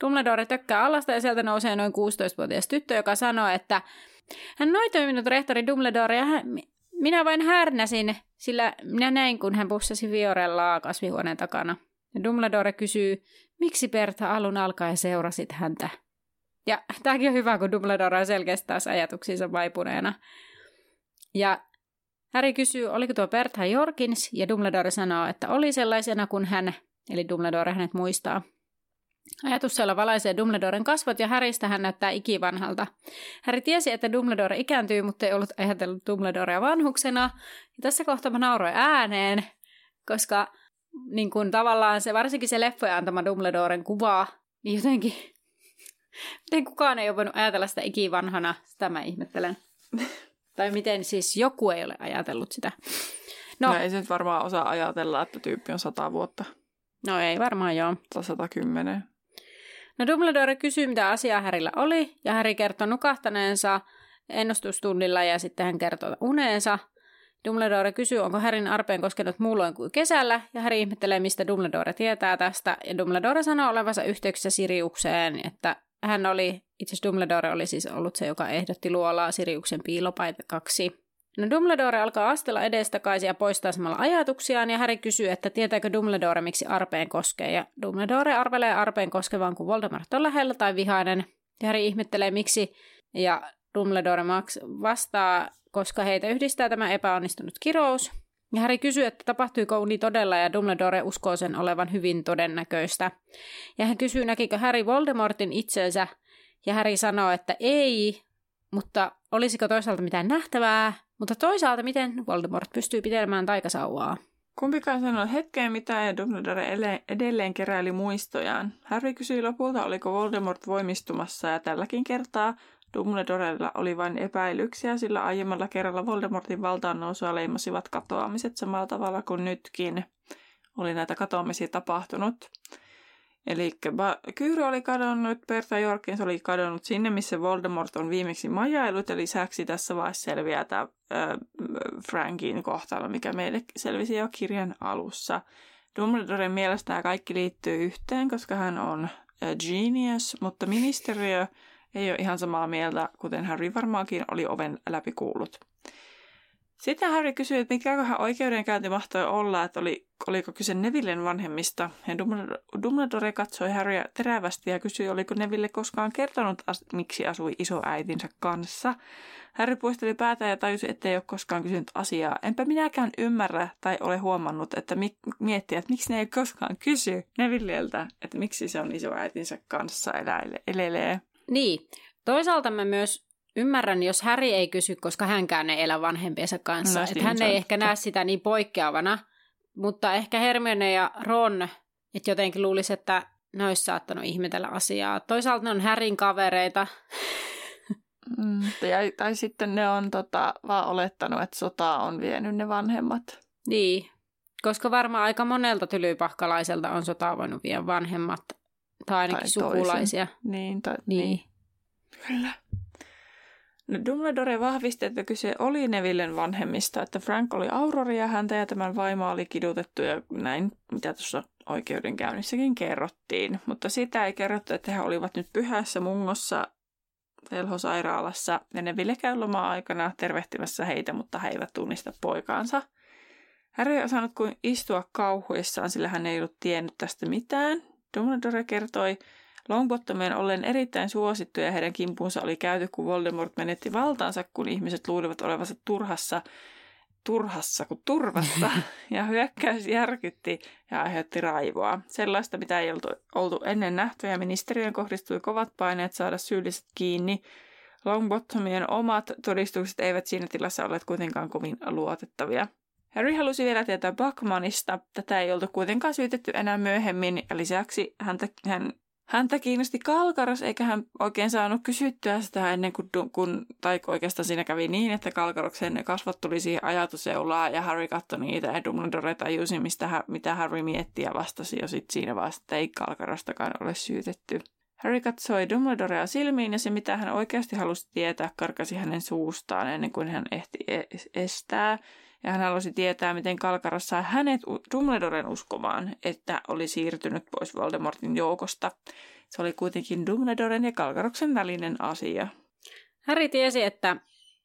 Dumbledore tökkää alasta ja sieltä nousee noin 16-vuotias tyttö, joka sanoo, että hän noitoi minut rehtori Dumbledore ja hän, minä vain härnäsin, sillä minä näin, kun hän pussasi Viorellaa kasvihuoneen takana. Ja Dumbledore kysyy, miksi Berta alun alkaen seurasit häntä? Ja tämäkin on hyvä, kun Dumbledore on selkeästi taas ajatuksiinsa vaipuneena. Ja Harry kysyy, oliko tuo Bertha Jorkins, ja Dumbledore sanoo, että oli sellaisena kuin hän, eli Dumbledore hänet muistaa. Ajatus siellä valaisee Dumbledoren kasvot ja Häristä hän näyttää ikivanhalta. Harry tiesi, että Dumbledore ikääntyy, mutta ei ollut ajatellut Dumbledorea vanhuksena. Ja tässä kohtaa mä nauroin ääneen, koska niin kun tavallaan se, varsinkin se leffoja antama Dumbledoren kuva, niin jotenkin Miten kukaan ei ole voinut ajatella sitä ikivanhana, sitä mä ihmettelen. tai miten siis joku ei ole ajatellut sitä. No, no ei se nyt varmaan osaa ajatella, että tyyppi on sata vuotta. No ei varmaan joo. Tai 110. No Dumbledore kysyy, mitä asiaa Härillä oli, ja Häri kertoo nukahtaneensa ennustustunnilla, ja sitten hän kertoo uneensa. Dumbledore kysyy, onko Härin arpeen koskenut muulloin kuin kesällä, ja Häri ihmettelee, mistä Dumbledore tietää tästä, ja Dumbledore sanoo olevansa yhteyksissä Siriukseen, että hän oli, itse asiassa Dumbledore oli siis ollut se, joka ehdotti luolaa Siriuksen piilopaikaksi. No Dumbledore alkaa astella edestakaisin ja poistaa samalla ajatuksiaan, ja Harry kysyy, että tietääkö Dumbledore, miksi arpeen koskee, ja Dumbledore arvelee arpeen koskevan, kun Voldemort on lähellä tai vihainen, ja Harry ihmettelee, miksi, ja Dumbledore vastaa, koska heitä yhdistää tämä epäonnistunut kirous, ja Harry kysyy, että tapahtuiko uni todella, ja Dumbledore uskoo sen olevan hyvin todennäköistä. Ja hän kysyy, näkikö Harry Voldemortin itsensä, ja Harry sanoo, että ei, mutta olisiko toisaalta mitään nähtävää, mutta toisaalta miten Voldemort pystyy pitelemään taikasauvaa. Kumpikaan sanoi hetkeen mitään ja Dumbledore edelleen keräili muistojaan. Harry kysyi lopulta, oliko Voldemort voimistumassa ja tälläkin kertaa Dumbledorella oli vain epäilyksiä, sillä aiemmalla kerralla Voldemortin valtaan nousua leimasivat katoamiset samalla tavalla kuin nytkin oli näitä katoamisia tapahtunut. Eli Kyyry oli kadonnut, Bertha Jorkins oli kadonnut sinne, missä Voldemort on viimeksi majailut, ja lisäksi tässä vaiheessa selviää tämä Frankin kohtalo, mikä meille selvisi jo kirjan alussa. Dumbledoren mielestä tämä kaikki liittyy yhteen, koska hän on genius, mutta ministeriö ei ole ihan samaa mieltä, kuten Harry varmaankin oli oven läpi kuullut. Sitten Harry kysyi, että mikäköhän oikeudenkäynti mahtoi olla, että oli, oliko kyse Nevillen vanhemmista. Ja Dumbledore katsoi Harrya terävästi ja kysyi, oliko Neville koskaan kertonut, miksi asui isoäitinsä kanssa. Harry puisteli päätä ja tajusi, ettei ole koskaan kysynyt asiaa. Enpä minäkään ymmärrä tai ole huomannut, että mi- miettiä, että miksi ne ei koskaan kysy Nevilleltä, että miksi se on isoäitinsä kanssa eläile- elelee. Niin. Toisaalta mä myös ymmärrän, jos Häri ei kysy, koska hänkään ei elä vanhempiensa kanssa. No, että niin, hän ei ehkä näe sitä niin poikkeavana. Mutta ehkä Hermione ja Ron, että jotenkin luulisi, että ne olisi saattanut ihmetellä asiaa. Toisaalta ne on Härin kavereita. Mm, tai, tai sitten ne on tota, vaan olettanut, että sota on vienyt ne vanhemmat. Niin, koska varmaan aika monelta tylypahkalaiselta on sotaa voinut vielä vanhemmat, tai ainakin Tai sukulaisia. Niin, tai, Niin. niin. Kyllä. No Dumbledore vahvisti, että kyse oli Nevillen vanhemmista, että Frank oli Aurori ja häntä ja tämän vaimo oli kidutettu ja näin, mitä tuossa oikeudenkäynnissäkin kerrottiin. Mutta sitä ei kerrottu, että he olivat nyt pyhässä mungossa velhosairaalassa ja Neville käy loma-aikana tervehtimässä heitä, mutta he eivät tunnista poikaansa. Harry ei osannut kuin istua kauhuissaan, sillä hän ei ollut tiennyt tästä mitään. Dumbledore kertoi Longbottomien ollen erittäin suosittuja ja heidän kimpuunsa oli käyty, kun Voldemort menetti valtaansa, kun ihmiset luulivat olevansa turhassa, turhassa kuin turvassa, ja hyökkäys järkytti ja aiheutti raivoa. Sellaista, mitä ei oltu, oltu ennen nähty, ja ministeriön kohdistui kovat paineet saada syylliset kiinni. Longbottomien omat todistukset eivät siinä tilassa olleet kuitenkaan kovin luotettavia. Harry halusi vielä tietää Buckmanista. Tätä ei oltu kuitenkaan syytetty enää myöhemmin, ja lisäksi häntä, hän Häntä kiinnosti Kalkaros, eikä hän oikein saanut kysyttyä sitä ennen kuin, kun, tai oikeastaan siinä kävi niin, että Kalkaroksen kasvot tuli siihen ajatuseulaa ja Harry katsoi niitä ja Dumbledore tajusi, mistä, mitä Harry mietti ja vastasi jo sit siinä vasta, että ei Kalkarostakaan ole syytetty. Harry katsoi Dumbledorea silmiin ja se, mitä hän oikeasti halusi tietää, karkasi hänen suustaan ennen kuin hän ehti e- estää. Ja hän halusi tietää, miten Kalkaros sai hänet Dumbledoren uskomaan, että oli siirtynyt pois Voldemortin joukosta. Se oli kuitenkin Dumbledoren ja Kalkaroksen välinen asia. Harry tiesi, että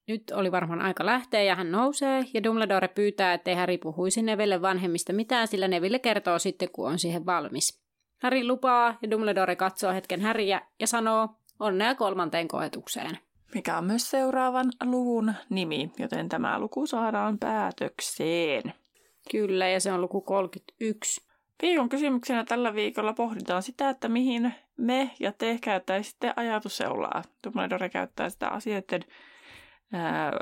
nyt oli varmaan aika lähteä ja hän nousee, ja Dumbledore pyytää, ettei Harry puhuisi Neville vanhemmista mitään, sillä Neville kertoo sitten, kun on siihen valmis. Harry lupaa, ja Dumbledore katsoo hetken Harryä ja sanoo, onnea kolmanteen koetukseen. Mikä on myös seuraavan luvun nimi, joten tämä luku saadaan päätökseen. Kyllä, ja se on luku 31. Viikon kysymyksenä tällä viikolla pohditaan sitä, että mihin me ja te käyttäisitte ajatusseulaa. Dumbledore käyttää sitä asioiden ää,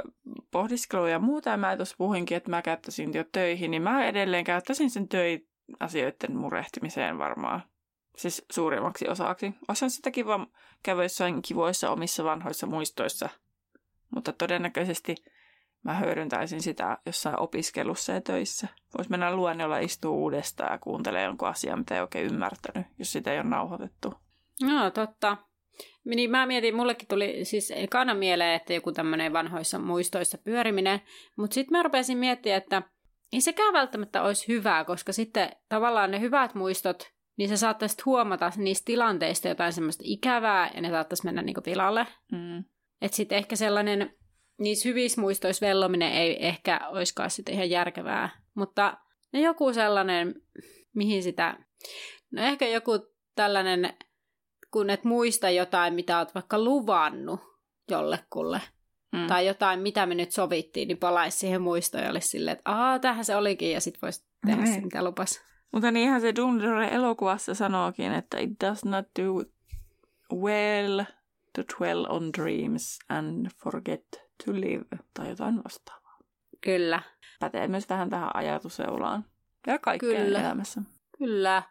pohdiskelua ja muuta. Ja mä tuossa puhuinkin, että mä käyttäisin jo töihin, niin mä edelleen käyttäisin sen töi asioiden murehtimiseen varmaan. Siis suurimmaksi osaksi. Osaan sitä kiva käydä jossain kivoissa omissa vanhoissa muistoissa. Mutta todennäköisesti mä hyödyntäisin sitä jossain opiskelussa ja töissä. Voisi mennä luennolla istua uudestaan ja kuuntelee jonkun asian, mitä ei oikein ymmärtänyt, jos sitä ei ole nauhoitettu. No, totta. Niin mä mietin, mullekin tuli siis ekana mieleen, että joku tämmöinen vanhoissa muistoissa pyöriminen, mutta sitten mä rupesin miettimään, että ei sekään välttämättä olisi hyvää, koska sitten tavallaan ne hyvät muistot, niin sä saattaisit huomata niistä tilanteista jotain semmoista ikävää, ja ne saattaisi mennä niinku tilalle. Mm. Että sitten ehkä sellainen, niissä hyvissä muistoissa vellominen ei ehkä olisikaan sitten ihan järkevää. Mutta no joku sellainen, mihin sitä, no ehkä joku tällainen, kun et muista jotain, mitä oot vaikka luvannut jollekulle, Mm. tai jotain, mitä me nyt sovittiin, niin palaisi siihen muistoon ja olisi silleen, että aah, tähän se olikin, ja sitten voisi tehdä Niin. se, mitä lupas. Mutta niinhän se Dumbledore elokuvassa sanookin, että it does not do well to dwell on dreams and forget to live, tai jotain vastaavaa. Kyllä, Pätee myös vähän tähän ajatuseulaan ja kaikkeen Kyllä. elämässä. kyllä.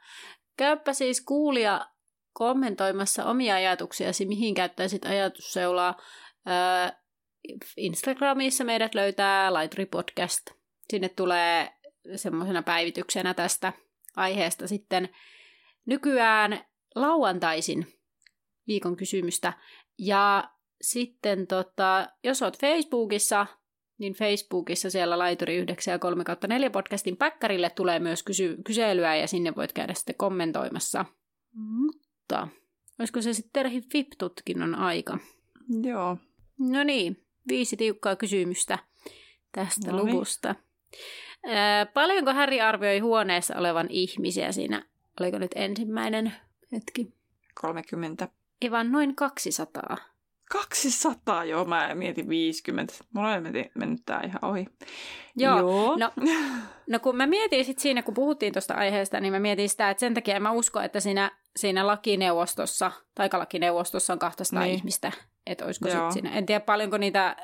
Käyppä siis kuulija kommentoimassa omia ajatuksiasi, mihin käyttäisit ajatusseulaa. Öö, Instagramissa meidät löytää Laituri Podcast. Sinne tulee semmoisena päivityksenä tästä aiheesta sitten nykyään lauantaisin viikon kysymystä. Ja sitten tota, jos oot Facebookissa, niin Facebookissa siellä Laituri 9 ja 3 4 podcastin päkkärille tulee myös kysy- kyselyä ja sinne voit käydä sitten kommentoimassa. Mutta olisiko se sitten terhi FIP-tutkinnon aika? Joo. No niin, viisi tiukkaa kysymystä tästä Noniin. luvusta. Ää, paljonko Häri arvioi huoneessa olevan ihmisiä siinä? Oliko nyt ensimmäinen hetki? 30. Ei vaan noin 200. 200, joo, mä mietin 50. Mulla ei mennyt, mennyt tää ihan ohi. Joo, joo. no- No kun mä mietin sit siinä, kun puhuttiin tuosta aiheesta, niin mä mietin sitä, että sen takia mä usko, että siinä, siinä lakineuvostossa, taikalakineuvostossa on 200 Niin. ihmistä. Että olisiko Joo. sit siinä. En tiedä paljonko niitä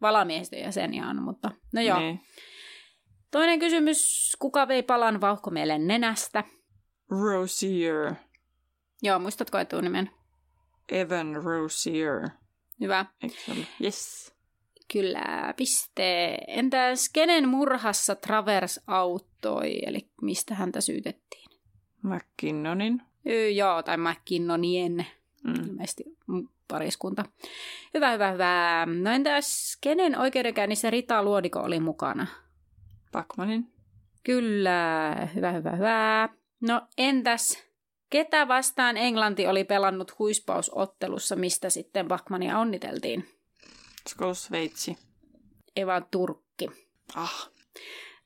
valamiehistön jäseniä on, mutta no joo. Niin. Toinen kysymys. Kuka vei palan vauhkomielen nenästä? Rosier. Joo, muistatko etunimen? Evan Rosier. Hyvä. Yes. Kyllä, piste. Entäs kenen murhassa Travers auttoi, eli mistä häntä syytettiin? McKinnonin. Yy, joo, tai McKinnonien, Mm. ilmeisesti pariskunta. Hyvä, hyvä, hyvä. No entäs kenen oikeudenkäynnissä Rita Luodiko oli mukana? Backmanin. Kyllä, hyvä, hyvä, hyvä. No entäs ketä vastaan Englanti oli pelannut huispausottelussa, mistä sitten Bachmania onniteltiin? Olisiko Sveitsi? Eva Turkki. Ah.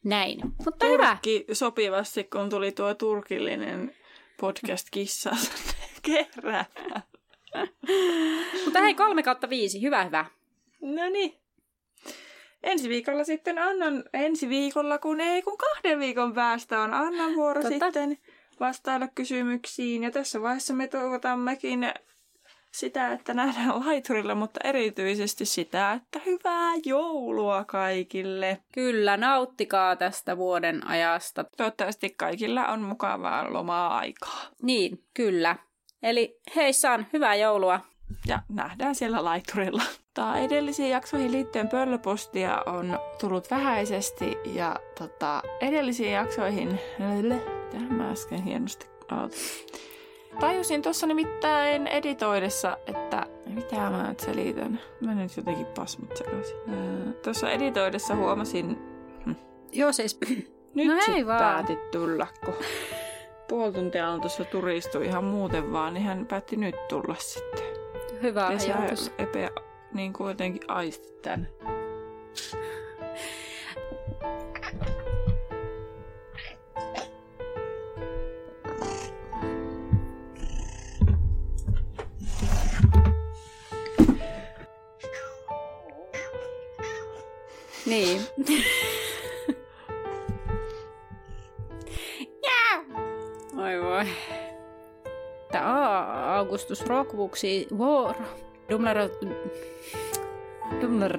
Näin. Mutta hyvä. Turkki sopivasti, kun tuli tuo turkillinen podcast kissassa kerran. Mutta hei, kolme kautta viisi. Hyvä, hyvä. No niin. Ensi viikolla sitten Annan, ensi viikolla kun ei, kun kahden viikon päästä on Annan vuoro Totta. sitten vastailla kysymyksiin. Ja tässä vaiheessa me toivotammekin sitä, että nähdään laiturilla, mutta erityisesti sitä, että hyvää joulua kaikille. Kyllä, nauttikaa tästä vuoden ajasta. Toivottavasti kaikilla on mukavaa lomaa aikaa. Niin, kyllä. Eli hei San, hyvää joulua. Ja nähdään siellä laiturilla. Tää edellisiin jaksoihin liittyen pöllöpostia on tullut vähäisesti ja tota, edellisiin jaksoihin... Tähän mä äsken hienosti aloitin. Tajusin tuossa nimittäin editoidessa, että mitä mä nyt selitän. Mä nyt jotenkin pasmut sekaisin. Tuossa editoidessa huomasin, Joo siis, nyt No hei vaan. päätit tulla, kun puoli tuntia on tuossa turistu ihan muuten vaan, niin hän päätti nyt tulla sitten. hyvä se ajatus. epä niin kuin jotenkin aisti tän. Niin. Oi voi. Tää Augustus Rockbuksi vuoro. De lär...